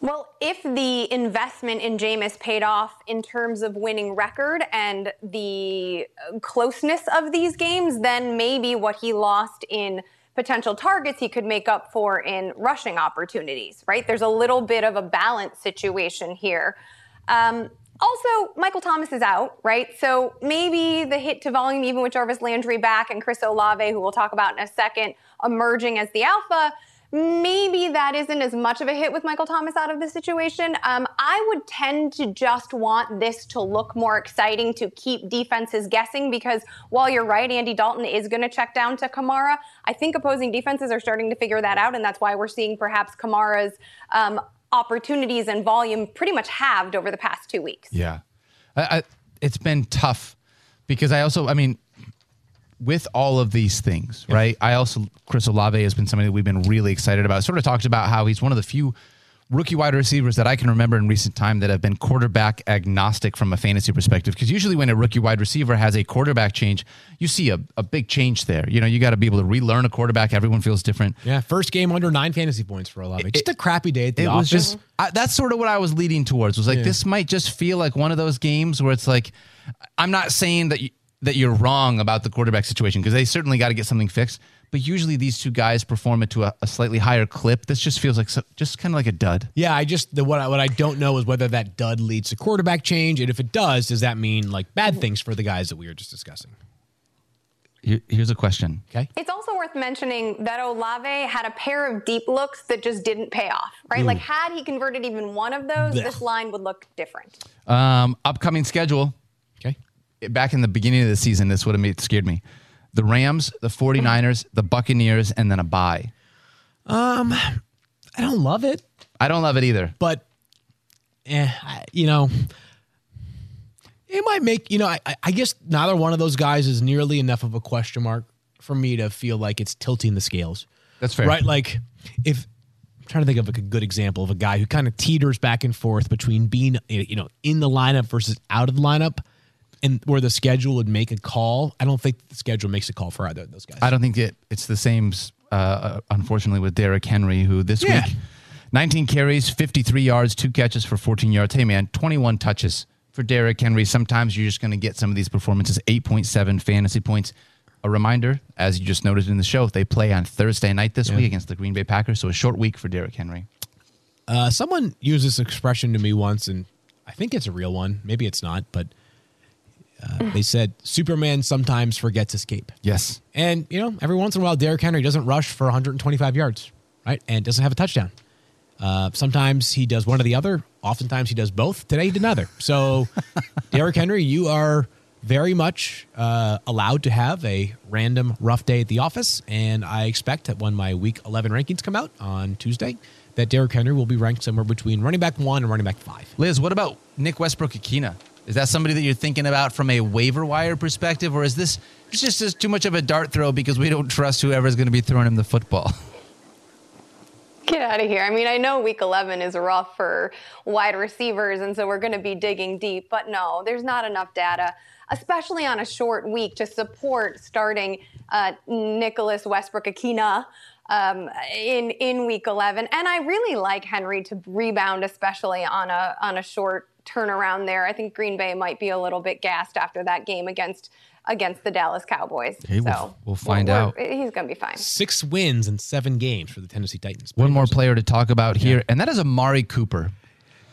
Well, if the investment in Jameis paid off in terms of winning record and the closeness of these games, then maybe what he lost in potential targets he could make up for in rushing opportunities, right? There's a little bit of a balance situation here. Um, also, Michael Thomas is out, right? So maybe the hit to volume, even with Jarvis Landry back and Chris Olave, who we'll talk about in a second, emerging as the alpha, maybe that isn't as much of a hit with Michael Thomas out of the situation. Um, I would tend to just want this to look more exciting to keep defenses guessing because while you're right, Andy Dalton is going to check down to Kamara. I think opposing defenses are starting to figure that out, and that's why we're seeing perhaps Kamara's um, opportunities and volume pretty much halved over the past two weeks. Yeah, I, I, it's been tough because I also, I mean, with all of these things, yeah. right? I also Chris Olave has been somebody that we've been really excited about. Sort of talked about how he's one of the few rookie wide receivers that I can remember in recent time that have been quarterback agnostic from a fantasy perspective. Because usually when a rookie wide receiver has a quarterback change, you see a, a big change there. You know, you got to be able to relearn a quarterback. Everyone feels different. Yeah, first game under nine fantasy points for Olave. It, just a crappy day at the it office. Was just, I, that's sort of what I was leading towards. Was like yeah. this might just feel like one of those games where it's like, I'm not saying that. You, that you're wrong about the quarterback situation because they certainly got to get something fixed. But usually these two guys perform it to a, a slightly higher clip. This just feels like so, just kind of like a dud. Yeah, I just the what I, what I don't know is whether that dud leads to quarterback change, and if it does, does that mean like bad things for the guys that we were just discussing? Here, here's a question. Okay. It's also worth mentioning that Olave had a pair of deep looks that just didn't pay off, right? Ooh. Like, had he converted even one of those, Blech. this line would look different. Um, upcoming schedule Okay. back in the beginning of the season, this would have scared me. The Rams, the 49ers, the Buccaneers, and then a bye. Um, I don't love it. I don't love it either. But, eh, you know, it might make, you know, I, I guess neither one of those guys is nearly enough of a question mark for me to feel like it's tilting the scales. That's fair. Right? Like, if I'm trying to think of like a good example of a guy who kind of teeters back and forth between being, you know, in the lineup versus out of the lineup and where the schedule would make a call. I don't think the schedule makes a call for either of those guys. I don't think it, it's the same, uh, unfortunately, with Derrick Henry, who this yeah. week, 19 carries, 53 yards, two catches for 14 yards. Hey, man, 21 touches for Derrick Henry. Sometimes you're just going to get some of these performances, 8.7 fantasy points. A reminder, as you just noted in the show, they play on Thursday night this yeah. week against the Green Bay Packers, so a short week for Derrick Henry. Uh, someone used this expression to me once, and I think it's a real one. Maybe it's not, but – uh, they said Superman sometimes forgets escape. Yes. And, you know, every once in a while, Derrick Henry doesn't rush for 125 yards, right? And doesn't have a touchdown. Uh, sometimes he does one or the other. Oftentimes he does both. Today he did neither. So, Derrick Henry, you are very much uh, allowed to have a random rough day at the office. And I expect that when my week 11 rankings come out on Tuesday, that Derrick Henry will be ranked somewhere between running back one and running back five. Liz, what about Nick Westbrook-Ikhine? Is that somebody that you're thinking about from a waiver wire perspective, or is this just, just too much of a dart throw because we don't trust whoever's going to be throwing him the football? Get out of here. I mean, I know week 11 is rough for wide receivers, and so we're going to be digging deep, but no, there's not enough data, especially on a short week, to support starting uh, Nicholas Westbrook-Ikhine um, in in week 11. And I really like Henry to rebound, especially on a on a short turnaround there. I think Green Bay might be a little bit gassed after that game against against the Dallas Cowboys. Hey, so we'll, we'll find we're, out. We're, he's going to be fine. Six wins in seven games for the Tennessee Titans. One more player to talk about here, and that is Amari Cooper.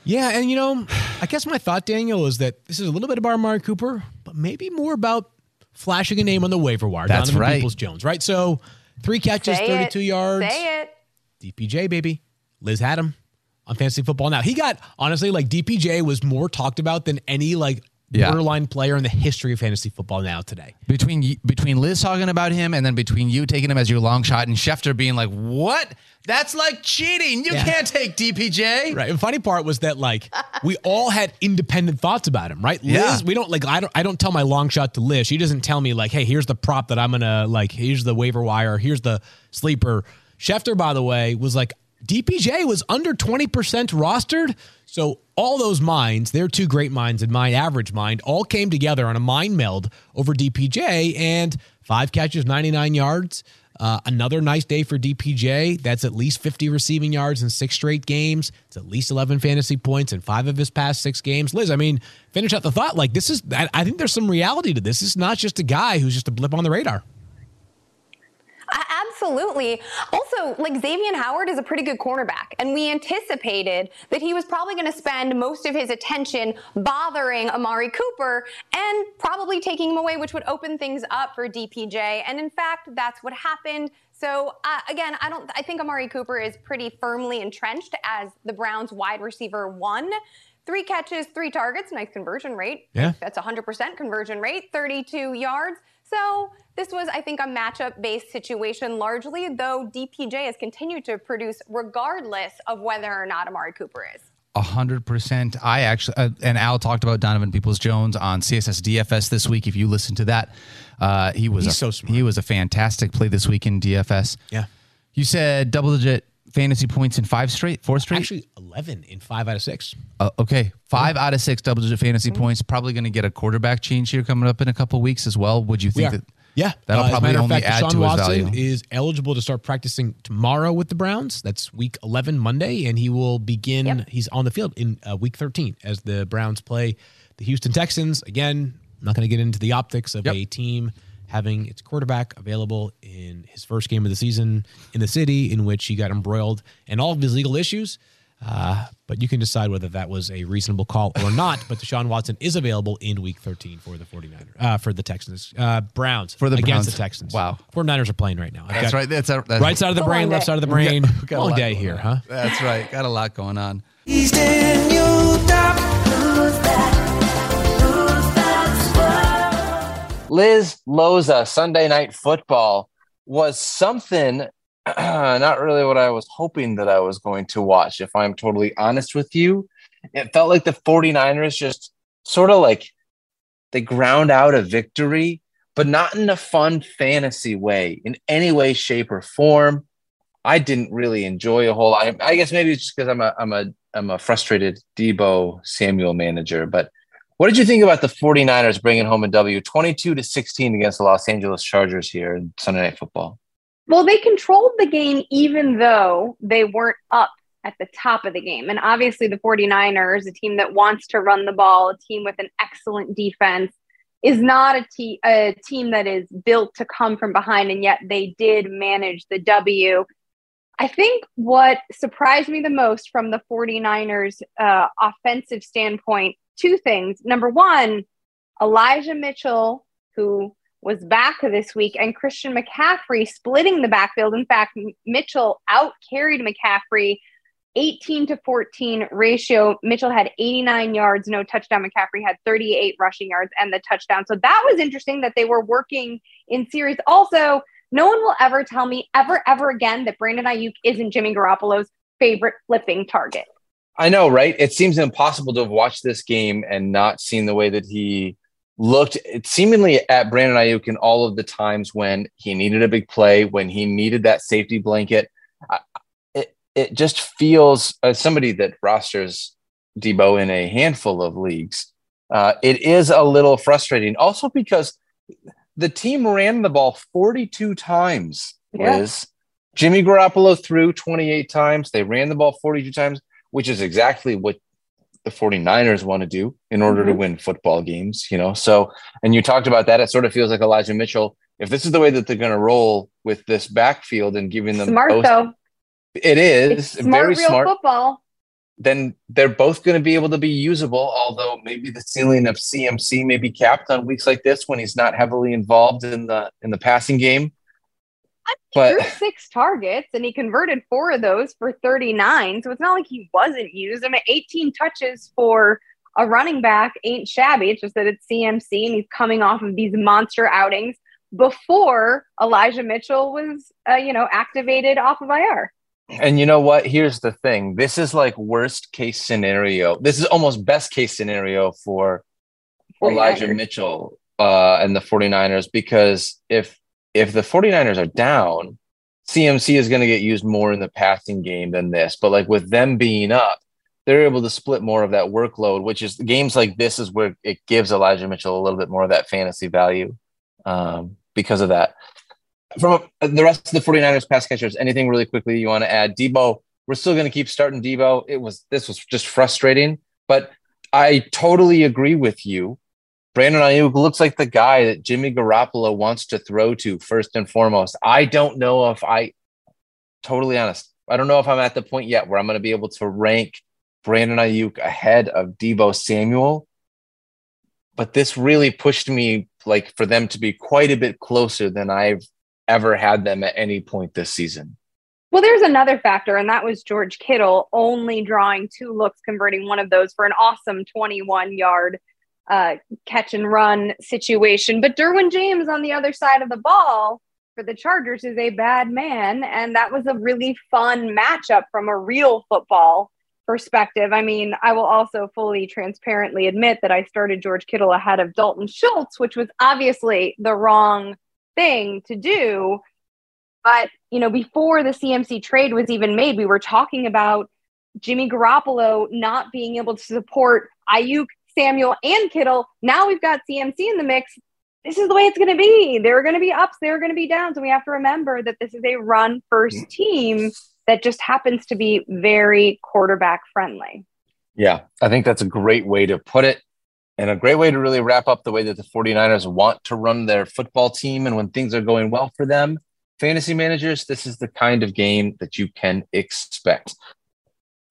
Yeah, and you know, I guess my thought, Daniel, is that this is a little bit about Amari Cooper, but maybe more about flashing a name on the waiver wire. That's Donovan right. Peoples Jones, right? So three catches, Say 32 it. yards. Say it. DPJ, baby. Liz had him on fantasy football now. He got honestly like DPJ was more talked about than any like yeah. borderline player in the history of fantasy football now today. Between between Liz talking about him and then between you taking him as your long shot and Schefter being like, "What? That's like cheating. You yeah. can't take DPJ." Right. And funny part was that like we all had independent thoughts about him, right? Liz, yeah. we don't like I don't I don't tell my long shot to Liz. She doesn't tell me like, "Hey, here's the prop that I'm going to like here's the waiver wire, here's the sleeper." Schefter by the way was like DPJ was under 20% rostered. So all those minds, their two great minds and my average mind, all came together on a mind meld over DPJ and five catches, 99 yards. Uh, another nice day for DPJ. That's at least 50 receiving yards in six straight games. It's at least 11 fantasy points in five of his past six games. Liz, I mean, finish out the thought. Like, this is, I, I think there's some reality to this. Is not just a guy who's just a blip on the radar. Absolutely. Also, like Xavien Howard is a pretty good cornerback, and we anticipated that he was probably going to spend most of his attention bothering Amari Cooper and probably taking him away, which would open things up for DPJ. And in fact, that's what happened. So uh, again, I don't. I think Amari Cooper is pretty firmly entrenched as the Browns' wide receiver one. Three catches, three targets, nice conversion rate. Yeah, that's 100% conversion rate, 32 yards. So this was, I think, a matchup based situation largely, though DPJ has continued to produce regardless of whether or not Amari Cooper is. A hundred percent. I actually, uh, and Al talked about Donovan Peoples Jones on CSS DFS this week. If you listen to that, uh, he was He's a, so smart. he was a fantastic play this week in DFS. Yeah. You said double digit fantasy points in five straight, four straight. Actually, 11 in five out of six. Uh, okay, 5 out of six double digit fantasy points. Probably going to get a quarterback change here coming up in a couple weeks as well. Would you think that? Yeah, That'll uh, probably as a only of fact, add Deshaun to his value. is eligible to start practicing tomorrow with the Browns. That's week 11 Monday, and he will begin. Yep. He's on the field in uh, week 13 as the Browns play the Houston Texans. Again, I'm not going to get into the optics of Yep. a team having its quarterback available in his first game of the season in the city in which he got embroiled and all of his legal issues. Uh, but you can decide whether that was a reasonable call or not. But Deshaun Watson is available in week 13 for the 49ers, uh, for the Texans, uh, Browns, For the against Browns. the Texans. Wow. 49ers are playing right now. I've That's right. That's, a, that's Right side of the brain, left side of the brain. We got a Long day here, on. huh? That's right. Got a lot going on. Liz Loza, Sunday Night Football, was something, not really what I was hoping that I was going to watch, if I'm totally honest with you. It felt like the 49ers just sort of like they ground out a victory, but not in a fun fantasy way, in any way, shape, or form. I didn't really enjoy a whole. I, I guess maybe it's just because I'm a I'm a I'm a frustrated Deebo Samuel manager, but what did you think about the 49ers bringing home a W 22 to 16 against the Los Angeles Chargers here in Sunday Night Football? Well, they controlled the game even though they weren't up at the top of the game. And obviously, the 49ers, a team that wants to run the ball, a team with an excellent defense, is not a, te- a team that is built to come from behind. And yet they did manage the W. I think what surprised me the most from the 49ers uh, offensive standpoint, two things. Number one, Elijah Mitchell, who was back this week, and Christian McCaffrey splitting the backfield. In fact, Mitchell out carried McCaffrey 18 to 14 ratio. Mitchell had 89 yards, no touchdown. McCaffrey had 38 rushing yards and the touchdown. So that was interesting that they were working in series. Also, no one will ever tell me ever, ever again that Brandon Aiyuk isn't Jimmy Garoppolo's favorite flipping target. I know, right? It seems impossible to have watched this game and not seen the way that he looked it seemingly at Brandon Aiyuk in all of the times when he needed a big play, when he needed that safety blanket. I, it, it just feels as somebody that rosters Deebo in a handful of leagues. Uh, it is a little frustrating also because the team ran the ball 42 times, Yeah. Liz. Jimmy Garoppolo threw 28 times. They ran the ball 42 times, which is exactly what the 49ers want to do in order to Mhm. win football games, you know. So, and you talked about that. It sort of feels like Elijah Mitchell. If this is the way that they're going to roll with this backfield and giving them Smart both- though. it is It's very smart. football. Then they're both going to be able to be usable. Although maybe the ceiling of CMC may be capped on weeks like this when he's not heavily involved in the in the passing game. But Threw six targets and he converted four of those for 39. So it's not like he wasn't used. I mean, 18 touches for a running back ain't shabby. It's just that it's CMC and he's coming off of these monster outings before Elijah Mitchell was, uh, you know, activated off of IR. And you know what? Here's the thing. This is like worst case scenario. This is almost best case scenario for Elijah 49ers. Mitchell uh, and the 49ers because if if the 49ers are down, CMC is going to get used more in the passing game than this. But like with them being up, they're able to split more of that workload, which is games like this is where it gives Elijah Mitchell a little bit more of that fantasy value um, because of that. from the rest of the 49ers pass catchers, anything really quickly you want to add? Deebo, we're still going to keep starting Deebo. It was this was just frustrating, but I totally agree with you. Brandon Aiyuk looks like the guy that Jimmy Garoppolo wants to throw to first and foremost. I don't know if I, totally honest, I don't know if I'm at the point yet where I'm going to be able to rank Brandon Aiyuk ahead of Deebo Samuel. But this really pushed me like for them to be quite a bit closer than I've ever had them at any point this season. Well, there's another factor, and that was George Kittle only drawing two looks, converting one of those for an awesome 21 yard uh, catch and run situation. But Derwin James on the other side of the ball for the Chargers is a bad man. And that was a really fun matchup from a real football perspective. I mean, I will also fully transparently admit that I started George Kittle ahead of Dalton Schultz, which was obviously the wrong thing to do. But, you know, before the CMC trade was even made, we were talking about Jimmy Garoppolo not being able to support Aiyuk, Samuel, and Kittle. Now we've got CMC in the mix. This is the way it's going to be. There are going to be ups, there are going to be downs. And we have to remember that this is a run first team that just happens to be very quarterback friendly. Yeah, I think that's a great way to put it and a great way to really wrap up the way that the 49ers want to run their football team and when things are going well for them. Fantasy managers, this is the kind of game that you can expect.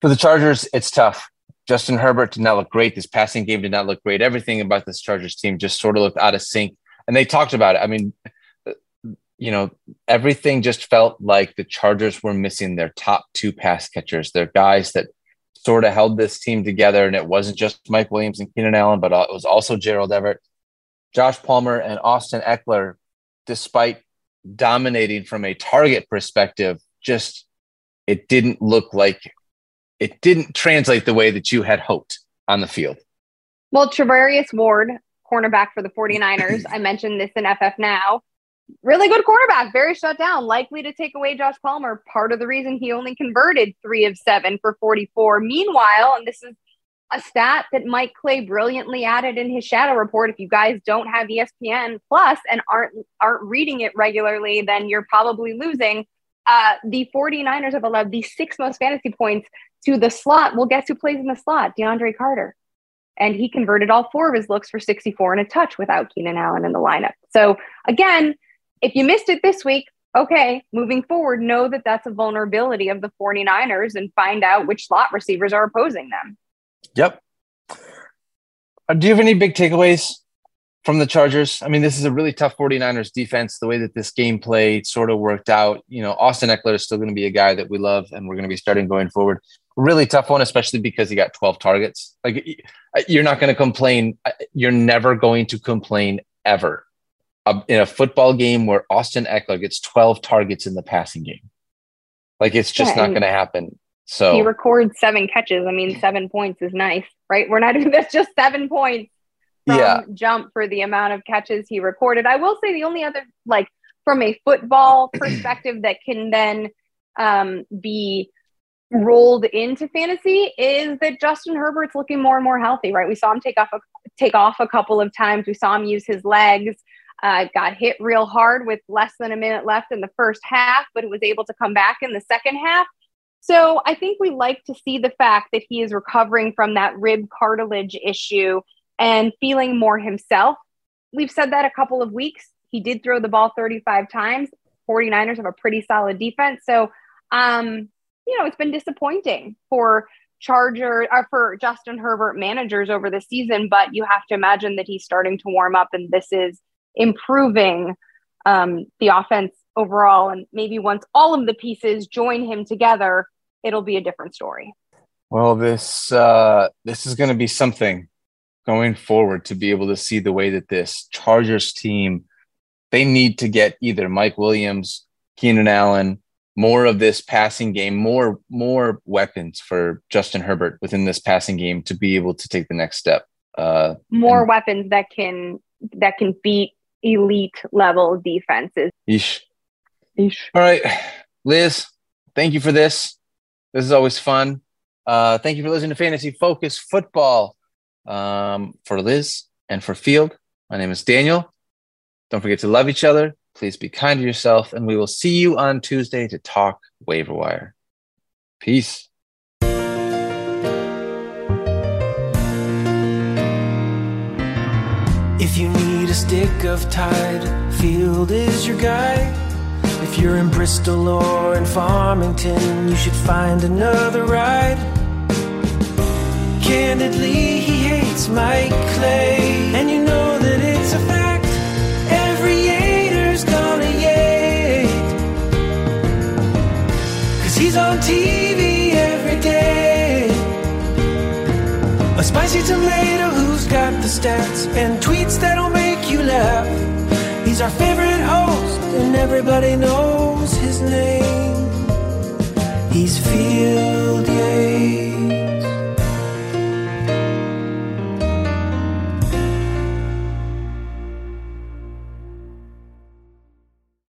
For the Chargers, it's tough. Justin Herbert did not look great. This passing game did not look great. Everything about this Chargers team just sort of looked out of sync. And they talked about it. I mean, you know, everything just felt like the Chargers were missing their top two pass catchers. They're guys that sort of held this team together. And it wasn't just Mike Williams and Keenan Allen, but it was also Gerald Everett, Josh Palmer, and Austin Ekeler, despite dominating from a target perspective, just it didn't look like it didn't translate the way that you had hoped on the field. Well, Charvarius Ward, cornerback for the 49ers, I mentioned this in FF Now, really good quarterback, very shut down, likely to take away Josh Palmer. Part of the reason he only converted three of seven for 44. Meanwhile, and this is a stat that Mike Clay brilliantly added in his shadow report. If you guys don't have ESPN Plus and aren't aren't reading it regularly, then you're probably losing. Uh, the 49ers have allowed the six most fantasy points to the slot. Well, guess who plays in the slot? DeAndre Carter. And he converted all four of his looks for 64 and a touch without Keenan Allen in the lineup. So again, if you missed it this week, okay, moving forward, know that that's a vulnerability of the 49ers and find out which slot receivers are opposing them. Yep. Uh, do you have any big takeaways from the Chargers? I mean, this is a really tough 49ers defense. The way that this game played sort of worked out. You know, Austin Ekeler is still going to be a guy that we love and we're going to be starting going forward. Really tough one, especially because he got 12 targets. Like, uh, you're not going to complain. Uh, you're never going to complain ever in a football game where Austin Ekeler gets 12 targets in the passing game. Like it's just yeah, not going to happen. So he records seven catches. I mean, seven points is nice, right? We're not even that's just seven points from yeah. jump for the amount of catches he recorded. I will say the only other like from a football perspective that can then um, be rolled into fantasy is that Justin Herbert's looking more and more healthy, right? We saw him take off a, take off a couple of times. We saw him use his legs uh, got hit real hard with less than a minute left in the first half, but was able to come back in the second half. So I think we like to see the fact that he is recovering from that rib cartilage issue and feeling more himself. We've said that a couple of weeks. He did throw the ball 35 times. 49ers have a pretty solid defense. So, um, you know, it's been disappointing for Charger or uh, for Justin Herbert managers over the season, but you have to imagine that he's starting to warm up and this is improving um, the offense overall. And maybe once all of the pieces join him together, it'll be a different story. Well, this uh, this is going to be something going forward to be able to see the way that this Chargers team they need to get either Mike Williams, Keenan Allen, more of this passing game, more more weapons for Justin Herbert within this passing game to be able to take the next step. Uh, more and, weapons that can that can beat elite level defenses. Yeesh. Yeesh. All right, Liz, thank you for this. This is always fun. Uh, thank you for listening to Fantasy Focus Football. Um, for Liz and for Field, my name is Daniel. Don't forget to love each other, Please be kind to yourself, and we will see you on Tuesday to talk waiver wire. Peace. If you need a stick of tide, Field is your guy. If you're in Bristol or in Farmington, you should find another ride. Candidly, he hates Mike Clay, on TV every day. A spicy tomato who's got the stats and tweets that'll make you laugh. He's our favorite host, and everybody knows his name. He's Field.